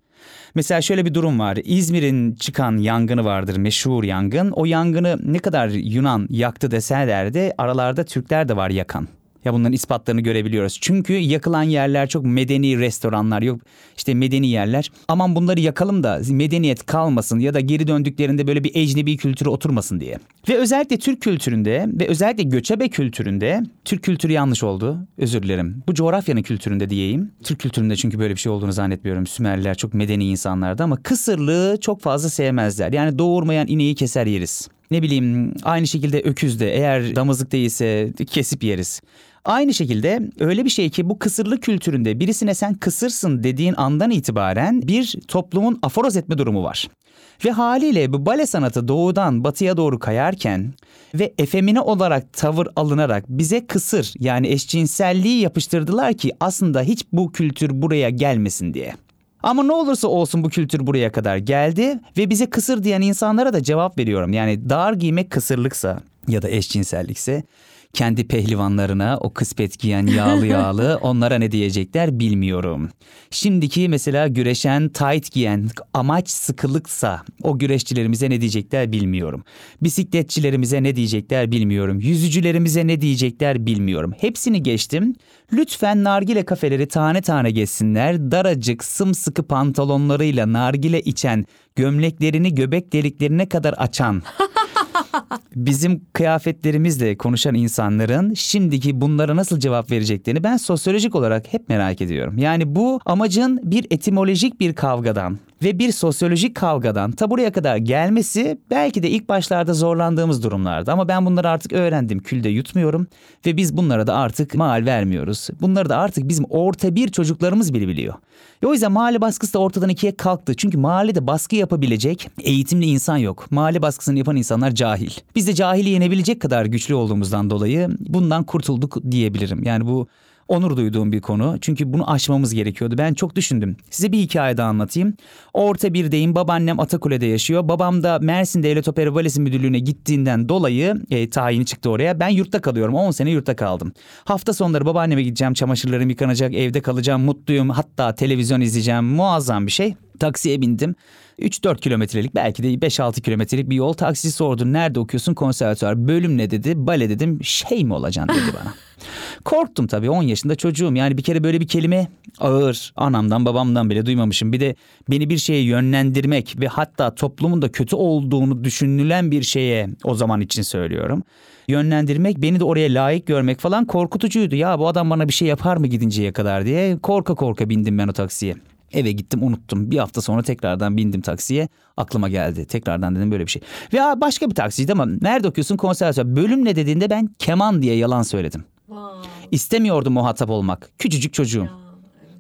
Mesela şöyle bir durum var. İzmir'in çıkan yangını vardır meşhur yangın. O yangını ne kadar Yunan yaktı deseler de aralarda Türkler de var yakan. Ya bunların ispatlarını görebiliyoruz. Çünkü yakılan yerler çok medeni restoranlar yok işte medeni yerler. Aman bunları yakalım da medeniyet kalmasın ya da geri döndüklerinde böyle bir ecnebi kültürü oturmasın diye. Ve özellikle Türk kültüründe ve özellikle göçebe kültüründe Türk kültürü yanlış oldu. Özür dilerim. Bu coğrafyanın kültüründe diyeyim. Türk kültüründe çünkü böyle bir şey olduğunu zannetmiyorum. Sümerliler çok medeni insanlardı ama kısırlığı çok fazla sevmezler. Yani doğurmayan ineği keser yeriz. Ne bileyim aynı şekilde öküz de eğer damızlık değilse kesip yeriz. Aynı şekilde öyle bir şey ki bu kısırlı kültüründe birisine sen kısırsın dediğin andan itibaren bir toplumun aforoz etme durumu var. Ve haliyle bu bale sanatı doğudan batıya doğru kayarken ve efemine olarak tavır alınarak bize kısır yani eşcinselliği yapıştırdılar ki aslında hiç bu kültür buraya gelmesin diye. Ama ne olursa olsun bu kültür buraya kadar geldi ve bize kısır diyen insanlara da cevap veriyorum. Yani dar giymek kısırlıksa ya da eşcinsellikse kendi pehlivanlarına o kıspet giyen yağlı yağlı onlara ne diyecekler bilmiyorum. Şimdiki mesela güreşen tight giyen amaç sıkılıksa o güreşçilerimize ne diyecekler bilmiyorum. Bisikletçilerimize ne diyecekler bilmiyorum. Yüzücülerimize ne diyecekler bilmiyorum. Hepsini geçtim. Lütfen nargile kafeleri tane tane geçsinler. Daracık sımsıkı pantolonlarıyla nargile içen gömleklerini göbek deliklerine kadar açan bizim kıyafetlerimizle konuşan insanların şimdiki bunlara nasıl cevap vereceklerini ben sosyolojik olarak hep merak ediyorum. Yani bu amacın bir etimolojik bir kavgadan ve bir sosyolojik kavgadan ta buraya kadar gelmesi belki de ilk başlarda zorlandığımız durumlardı. Ama ben bunları artık öğrendim, külde yutmuyorum ve biz bunlara da artık mal vermiyoruz. Bunları da artık bizim orta bir çocuklarımız bile biliyor. Ve o yüzden mahalle baskısı da ortadan ikiye kalktı. Çünkü mahallede baskı yapabilecek eğitimli insan yok. Mahalle baskısını yapan insanlar cahil. Biz de cahili yenebilecek kadar güçlü olduğumuzdan dolayı bundan kurtulduk diyebilirim. Yani bu onur duyduğum bir konu. Çünkü bunu aşmamız gerekiyordu. Ben çok düşündüm. Size bir hikaye daha anlatayım. Orta birdeyim. Babaannem Atakule'de yaşıyor. Babam da Mersin Devlet Opera Valesi Müdürlüğü'ne gittiğinden dolayı e, tayini çıktı oraya. Ben yurtta kalıyorum. 10 sene yurtta kaldım. Hafta sonları babaanneme gideceğim. Çamaşırlarım yıkanacak. Evde kalacağım. Mutluyum. Hatta televizyon izleyeceğim. Muazzam bir şey. Taksiye bindim. 3-4 kilometrelik belki de 5-6 kilometrelik bir yol taksisi sordu. Nerede okuyorsun konservatuvar? Bölüm ne dedi? Bale dedim. Şey mi olacaksın dedi bana. Korktum tabii 10 yaşında çocuğum. Yani bir kere böyle bir kelime ağır. Anamdan babamdan bile duymamışım. Bir de beni bir şeye yönlendirmek ve hatta toplumun da kötü olduğunu düşünülen bir şeye o zaman için söylüyorum. Yönlendirmek, beni de oraya layık görmek falan korkutucuydu. Ya bu adam bana bir şey yapar mı gidinceye kadar diye korka korka bindim ben o taksiye. Eve gittim unuttum. Bir hafta sonra tekrardan bindim taksiye. Aklıma geldi. Tekrardan dedim böyle bir şey. Ve başka bir taksiydi ama nerede okuyorsun konservatuvar? Bölüm ne dediğinde ben keman diye yalan söyledim. Wow. İstemiyordum muhatap olmak. Küçücük çocuğum. Ya,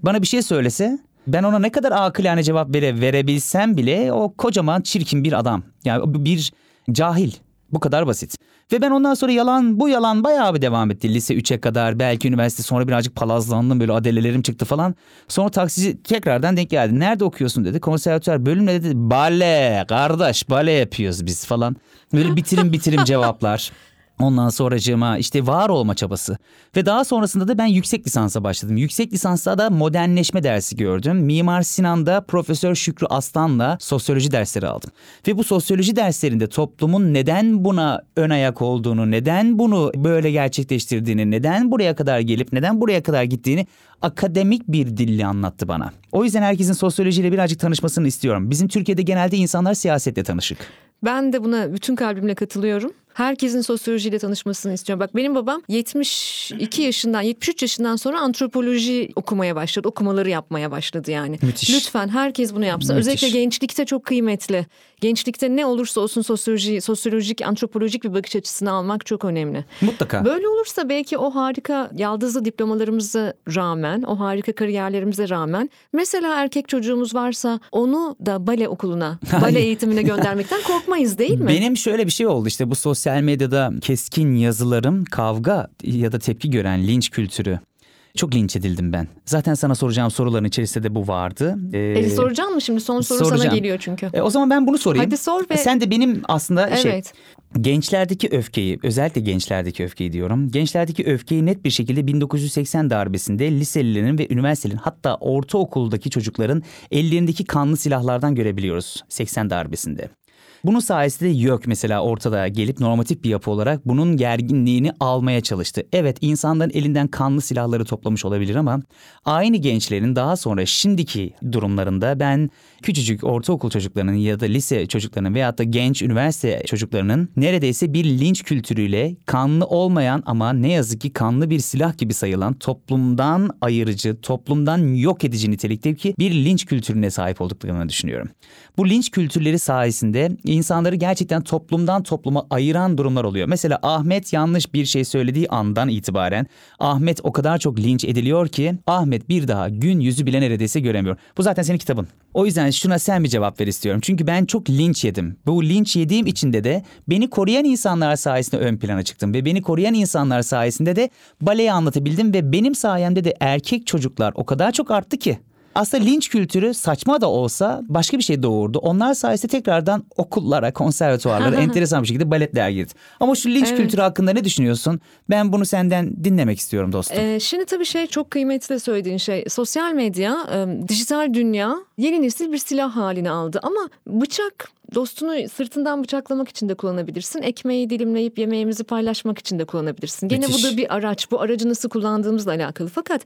Bana bir şey söylese ben ona ne kadar akılane cevap vere, verebilsem bile o kocaman çirkin bir adam. Yani bir cahil. Bu kadar basit. Ve ben ondan sonra yalan bu yalan bayağı bir devam etti. Lise 3'e kadar belki üniversite sonra birazcık palazlandım böyle adelelerim çıktı falan. Sonra taksici tekrardan denk geldi. Nerede okuyorsun dedi. Konservatuar bölüm ne dedi. Bale kardeş bale yapıyoruz biz falan. Böyle bitirim bitirim cevaplar. Ondan sonracığıma işte var olma çabası. Ve daha sonrasında da ben yüksek lisansa başladım. Yüksek lisansta da modernleşme dersi gördüm. Mimar Sinan'da Profesör Şükrü Aslan'la sosyoloji dersleri aldım. Ve bu sosyoloji derslerinde toplumun neden buna ön ayak olduğunu, neden bunu böyle gerçekleştirdiğini, neden buraya kadar gelip neden buraya kadar gittiğini akademik bir dille anlattı bana. O yüzden herkesin sosyolojiyle birazcık tanışmasını istiyorum. Bizim Türkiye'de genelde insanlar siyasetle tanışık. Ben de buna bütün kalbimle katılıyorum. Herkesin sosyolojiyle tanışmasını istiyorum. Bak benim babam 72 yaşından 73 yaşından sonra antropoloji okumaya başladı. Okumaları yapmaya başladı yani. Müthiş. Lütfen herkes bunu yapsın. Müthiş. Özellikle gençlikte çok kıymetli. Gençlikte ne olursa olsun sosyoloji, sosyolojik, antropolojik bir bakış açısını almak çok önemli. Mutlaka. Böyle olursa belki o harika yaldızlı diplomalarımıza rağmen, o harika kariyerlerimize rağmen mesela erkek çocuğumuz varsa onu da bale okuluna, bale eğitimine göndermekten korkmayız değil mi? Benim şöyle bir şey oldu işte bu sosyal medyada keskin yazılarım kavga ya da tepki gören linç kültürü. Çok linç edildim ben. Zaten sana soracağım soruların içerisinde de bu vardı. Ee, E, soracağım mı şimdi? Son soru sana soracağım. geliyor çünkü. e, o zaman ben bunu sorayım. Hadi sor ve- Sen de benim aslında şey Evet. gençlerdeki öfkeyi özellikle gençlerdeki öfkeyi diyorum. Gençlerdeki öfkeyi net bir şekilde 1980 darbesinde liselilerin ve üniversitelerin hatta ortaokuldaki çocukların ellerindeki kanlı silahlardan görebiliyoruz 80 darbesinde. Bunun sayesinde YÖK mesela ortada gelip normatif bir yapı olarak bunun gerginliğini almaya çalıştı. Evet insanların elinden kanlı silahları toplamış olabilir ama aynı gençlerin daha sonra şimdiki durumlarında ben küçücük ortaokul çocuklarının ya da lise çocuklarının veyahut da genç üniversite çocuklarının neredeyse bir linç kültürüyle kanlı olmayan ama ne yazık ki kanlı bir silah gibi sayılan toplumdan ayırıcı, toplumdan yok edici nitelikteki bir linç kültürüne sahip olduklarını düşünüyorum. Bu linç kültürleri sayesinde insanları gerçekten toplumdan topluma ayıran durumlar oluyor. Mesela Ahmet yanlış bir şey söylediği andan itibaren Ahmet o kadar çok linç ediliyor ki Ahmet bir daha gün yüzü bile neredeyse göremiyor. Bu zaten senin kitabın. O yüzden şuna sen bir cevap ver istiyorum. Çünkü ben çok linç yedim. Bu linç yediğim içinde de beni koruyan insanlar sayesinde ön plana çıktım. Ve beni koruyan insanlar sayesinde de baleyi anlatabildim. Ve benim sayemde de erkek çocuklar o kadar çok arttı ki. Aslında linç kültürü saçma da olsa başka bir şey doğurdu. Onlar sayesinde tekrardan okullara, konservatuvarlara enteresan bir şekilde baletler girdi. Ama şu linç Evet. kültürü hakkında ne düşünüyorsun? Ben bunu senden dinlemek istiyorum dostum. Ee, şimdi tabii şey çok kıymetli söylediğin şey. Sosyal medya, e, dijital dünya yeni nesil bir silah haline aldı. Ama bıçak dostunu sırtından bıçaklamak için de kullanabilirsin. Ekmeği dilimleyip yemeğimizi paylaşmak için de kullanabilirsin. Gene Müthiş. bu da bir araç. Bu aracı nasıl kullandığımızla alakalı. Fakat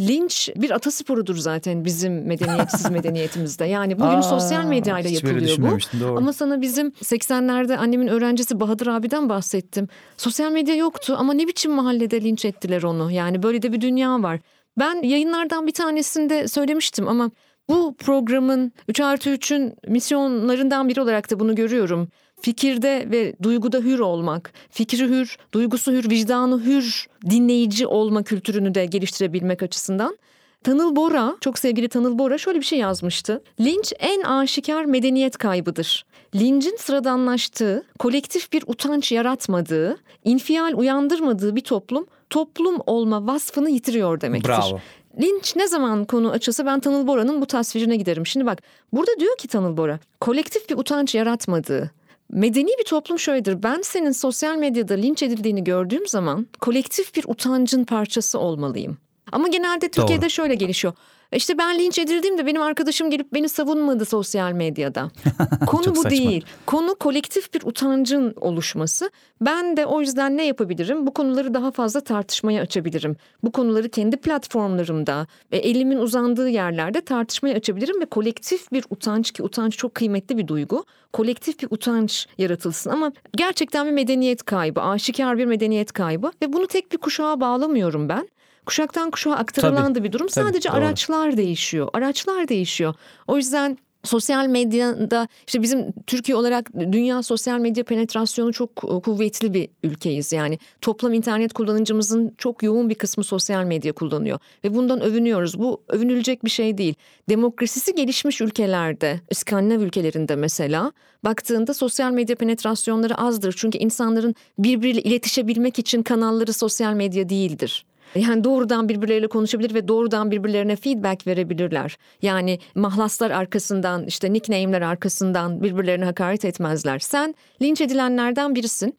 linç bir atasporudur zaten bizim medeniyetsiz medeniyetimizde. Yani bugün Aa, sosyal medyayla yapılıyor bu. doğru. Ama sana bizim 80'lerde annemin öğrencisi Bahadır abiden bahsettim. Sosyal medya yoktu ama ne biçim mahallede linç ettiler onu. Yani böyle de bir dünya var. Ben yayınlardan bir tanesinde söylemiştim ama bu programın 3 artı 3'ün misyonlarından biri olarak da bunu görüyorum. Fikirde ve duyguda hür olmak, fikri hür, duygusu hür, vicdanı hür, dinleyici olma kültürünü de geliştirebilmek açısından. Tanıl Bora, çok sevgili Tanıl Bora şöyle bir şey yazmıştı. Linç en aşikar medeniyet kaybıdır. Lincin sıradanlaştığı, kolektif bir utanç yaratmadığı, infial uyandırmadığı bir toplum, toplum olma vasfını yitiriyor demektir. Bravo. Linç ne zaman konu açılsa ben Tanıl Bora'nın bu tasvirine giderim. Şimdi bak burada diyor ki Tanıl Bora kolektif bir utanç yaratmadığı. Medeni bir toplum şöyledir. Ben senin sosyal medyada linç edildiğini gördüğüm zaman kolektif bir utancın parçası olmalıyım. Ama genelde Türkiye'de Doğru. şöyle gelişiyor. İşte ben linç edildiğimde benim arkadaşım gelip beni savunmadı sosyal medyada. Konu bu değil. Konu kolektif bir utancın oluşması. Ben de o yüzden ne yapabilirim? Bu konuları daha fazla tartışmaya açabilirim. Bu konuları kendi platformlarımda ve elimin uzandığı yerlerde tartışmaya açabilirim ve kolektif bir utanç ki utanç çok kıymetli bir duygu. Kolektif bir utanç yaratılsın ama gerçekten bir medeniyet kaybı, aşikar bir medeniyet kaybı ve bunu tek bir kuşağa bağlamıyorum ben. Kuşaktan kuşağa aktarılan da bir durum. tabii, Sadece doğru. araçlar değişiyor. Araçlar değişiyor. O yüzden sosyal medyada işte bizim Türkiye olarak dünya sosyal medya penetrasyonu çok kuvvetli bir ülkeyiz. Yani toplam internet kullanıcımızın çok yoğun bir kısmı sosyal medya kullanıyor ve bundan övünüyoruz. Bu övünülecek bir şey değil. Demokrasisi gelişmiş ülkelerde, İskandinav ülkelerinde mesela baktığında sosyal medya penetrasyonları azdır. Çünkü insanların birbiriyle iletişebilmek için kanalları sosyal medya değildir. Yani doğrudan birbirleriyle konuşabilir ve doğrudan birbirlerine feedback verebilirler. Yani mahlaslar arkasından işte nickname'ler arkasından birbirlerine hakaret etmezler. Sen linç edilenlerden birisin.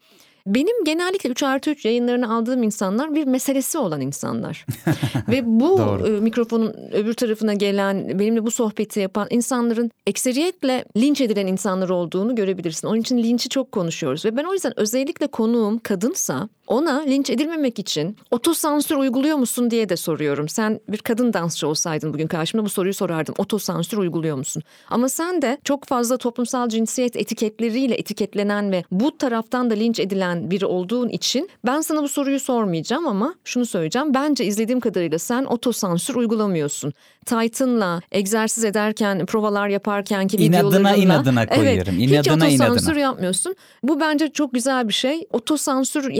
Benim genellikle 3 artı 3 yayınlarını aldığım insanlar bir meselesi olan insanlar. Ve bu e, mikrofonun öbür tarafına gelen, benimle bu sohbeti yapan insanların ekseriyetle linç edilen insanlar olduğunu görebilirsin. Onun için linçi çok konuşuyoruz. Ve ben o yüzden özellikle konuğum kadınsa ona linç edilmemek için otosansür uyguluyor musun diye de soruyorum. Sen bir kadın dansçı olsaydın bugün karşımda bu soruyu sorardın. Otosansür uyguluyor musun? Ama sen de çok fazla toplumsal cinsiyet etiketleriyle etiketlenen ve bu taraftan da linç edilen biri olduğun için ben sana bu soruyu sormayacağım ama şunu söyleyeceğim. Bence izlediğim kadarıyla sen otosansür uygulamıyorsun. Titan'la egzersiz ederken, provalar yaparken ki inadına, videolarınla. inadına koyuyorum. Evet, inadına, hiç otosansür inadına. yapmıyorsun. Bu bence çok güzel bir şey. Otosansür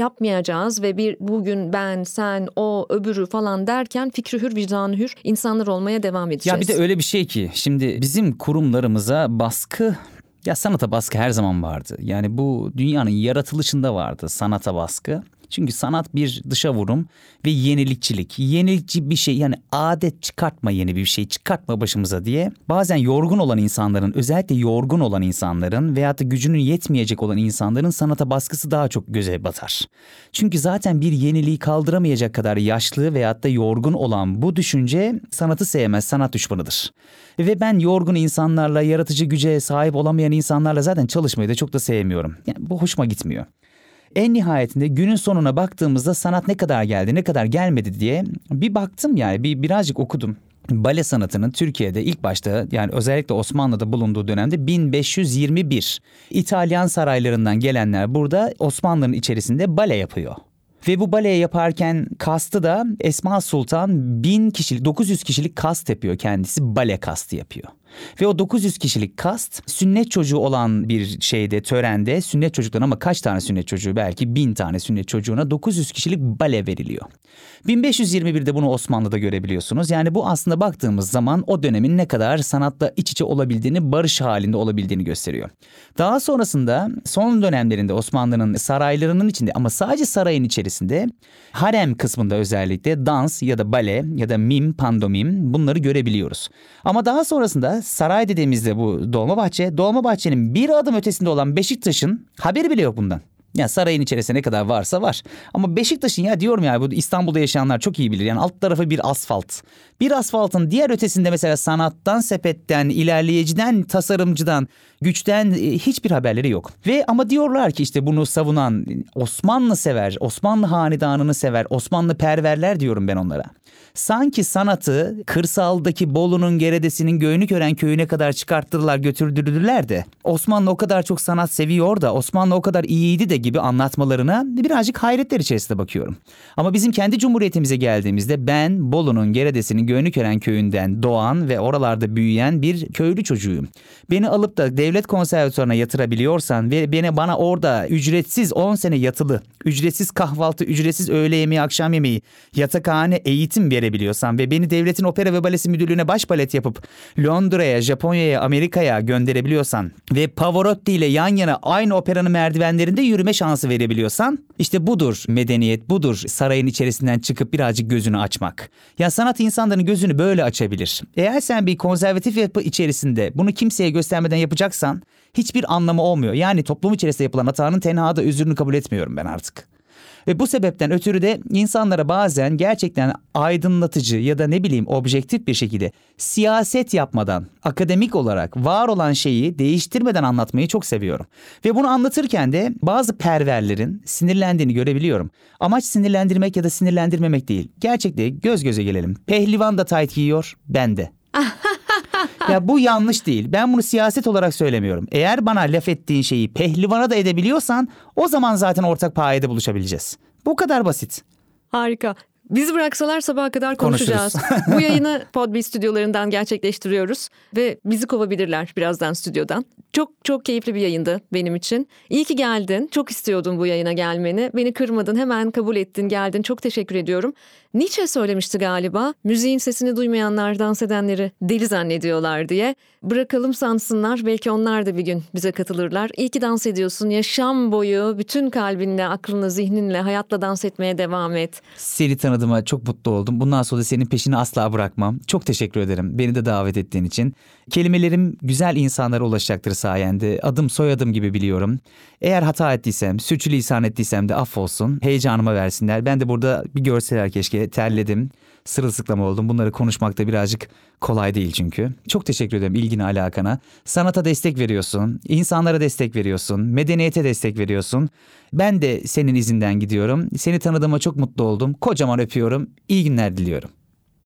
yapmayacağız ve bir bugün ben, sen, o, öbürü falan derken fikri hür, vicdanı hür insanlar olmaya devam edeceğiz. Ya bir de öyle bir şey ki şimdi bizim kurumlarımıza baskı ya sanata baskı her zaman vardı. Yani bu dünyanın yaratılışında vardı sanata baskı. Çünkü sanat bir dışa vurum ve yenilikçilik. Yenilikçi bir şey yani adet çıkartma yeni bir şey çıkartma başımıza diye. Bazen yorgun olan insanların özellikle yorgun olan insanların veyahut da gücünün yetmeyecek olan insanların sanata baskısı daha çok göze batar. Çünkü zaten bir yeniliği kaldıramayacak kadar yaşlı veyahut da yorgun olan bu düşünce sanatı sevmez, sanat düşmanıdır. Ve ben yorgun insanlarla, yaratıcı güce sahip olamayan insanlarla zaten çalışmayı da çok da sevmiyorum. Yani bu hoşuma gitmiyor. En nihayetinde günün sonuna baktığımızda sanat ne kadar geldi, ne kadar gelmedi diye bir baktım yani bir birazcık okudum. Bale sanatının Türkiye'de ilk başta yani özellikle Osmanlı'da bulunduğu dönemde 1521 İtalyan saraylarından gelenler burada Osmanlı'nın içerisinde bale yapıyor. Ve bu bale yaparken kastı da Esma Sultan 1000 kişilik 900 kişilik kast yapıyor kendisi bale kastı yapıyor. Ve o 900 kişilik kast sünnet çocuğu olan bir şeyde törende sünnet çocuklarına ama kaç tane sünnet çocuğu belki bin tane sünnet çocuğuna 900 kişilik bale veriliyor. 1521'de bunu Osmanlı'da görebiliyorsunuz. Yani bu aslında baktığımız zaman o dönemin ne kadar sanatla iç içe olabildiğini, barış halinde olabildiğini gösteriyor. Daha sonrasında son dönemlerinde Osmanlı'nın saraylarının içinde ama sadece sarayın içerisinde harem kısmında özellikle dans ya da bale ya da mim, pandomim bunları görebiliyoruz. Ama daha sonrasında saray dediğimizde bu Dolmabahçe, Dolmabahçe'nin bir adım ötesinde olan Beşiktaş'ın haberi bile yok bundan. Ya sarayın içerisinde ne kadar varsa var. Ama Beşiktaş'ın ya diyorum ya bu İstanbul'da yaşayanlar çok iyi bilir. Yani alt tarafı bir asfalt. Bir asfaltın diğer ötesinde mesela sanattan, sepetten, ilerleyiciden, tasarımcıdan, güçten e, hiçbir haberleri yok. Ve ama diyorlar ki işte bunu savunan Osmanlı sever, Osmanlı hanedanını sever, Osmanlı perverler diyorum ben onlara. Sanki sanatı kırsaldaki Bolu'nun Geredesi'nin Göynükören köyüne kadar çıkarttırdılar götürdürdüler de Osmanlı o kadar çok sanat seviyor da Osmanlı o kadar iyiydi de gibi anlatmalarına birazcık hayretler içerisinde bakıyorum. Ama bizim kendi cumhuriyetimize geldiğimizde ben Bolu'nun Geredesi'nin Göynükören köyünden doğan ve oralarda büyüyen bir köylü çocuğuyum. Beni alıp da devlet konservatuarına yatırabiliyorsan ve beni bana orada ücretsiz 10 sene yatılı, ücretsiz kahvaltı, ücretsiz öğle yemeği, akşam yemeği, yatakhane, eğitim verebiliyorsan ve beni devletin opera ve balesi müdürlüğüne baş balet yapıp Londra'ya, Japonya'ya, Amerika'ya gönderebiliyorsan ve Pavarotti ile yan yana aynı operanın merdivenlerinde yürüme şansı verebiliyorsan işte budur medeniyet, budur sarayın içerisinden çıkıp birazcık gözünü açmak. Ya sanat insanların gözünü böyle açabilir. Eğer sen bir konservatif yapı içerisinde bunu kimseye göstermeden yapacaksan hiçbir anlamı olmuyor. Yani toplum içerisinde yapılan hatanın tenhada özrünü kabul etmiyorum ben artık. Ve bu sebepten ötürü de insanlara bazen gerçekten aydınlatıcı ya da ne bileyim objektif bir şekilde siyaset yapmadan akademik olarak var olan şeyi değiştirmeden anlatmayı çok seviyorum. Ve bunu anlatırken de bazı perverlerin sinirlendiğini görebiliyorum. Amaç sinirlendirmek ya da sinirlendirmemek değil. Gerçekte göz göze gelelim. Pehlivan da tayt giyiyor, ben de. Ya bu yanlış değil. Ben bunu siyaset olarak söylemiyorum. Eğer bana laf ettiğin şeyi pehlivana da edebiliyorsan o zaman zaten ortak payede buluşabileceğiz. Bu kadar basit. Harika. Bizi bıraksalar sabaha kadar konuşacağız. Bu yayını Podbi stüdyolarından gerçekleştiriyoruz ve bizi kovabilirler birazdan stüdyodan. Çok çok keyifli bir yayındı benim için. İyi ki geldin. Çok istiyordum bu yayına gelmeni. Beni kırmadın, hemen kabul ettin, geldin. Çok teşekkür ediyorum. Nietzsche söylemişti galiba. Müziğin sesini duymayanlar dans edenleri deli zannediyorlar diye. Bırakalım sansınlar. Belki onlar da bir gün bize katılırlar. İyi ki dans ediyorsun. Yaşam boyu bütün kalbinle, aklınla, zihninle, hayatla dans etmeye devam et. Seni tanıdığıma çok mutlu oldum. Bundan sonra da senin peşini asla bırakmam. Çok teşekkür ederim beni de davet ettiğin için. Kelimelerim güzel insanlara ulaşacaktır sayende. Adım soyadım gibi biliyorum. Eğer hata ettiysem, sürçülisan ettiysem de affolsun. Heyecanıma versinler. Ben de burada bir görseler keşke. Terledim sırılsıklam oldum. Bunları konuşmakta birazcık kolay değil çünkü. Çok teşekkür ederim ilgine alakana. Sanata destek veriyorsun, insanlara destek veriyorsun, medeniyete destek veriyorsun. Ben de senin izinden gidiyorum. Seni tanıdığıma çok mutlu oldum. Kocaman öpüyorum. İyi günler diliyorum.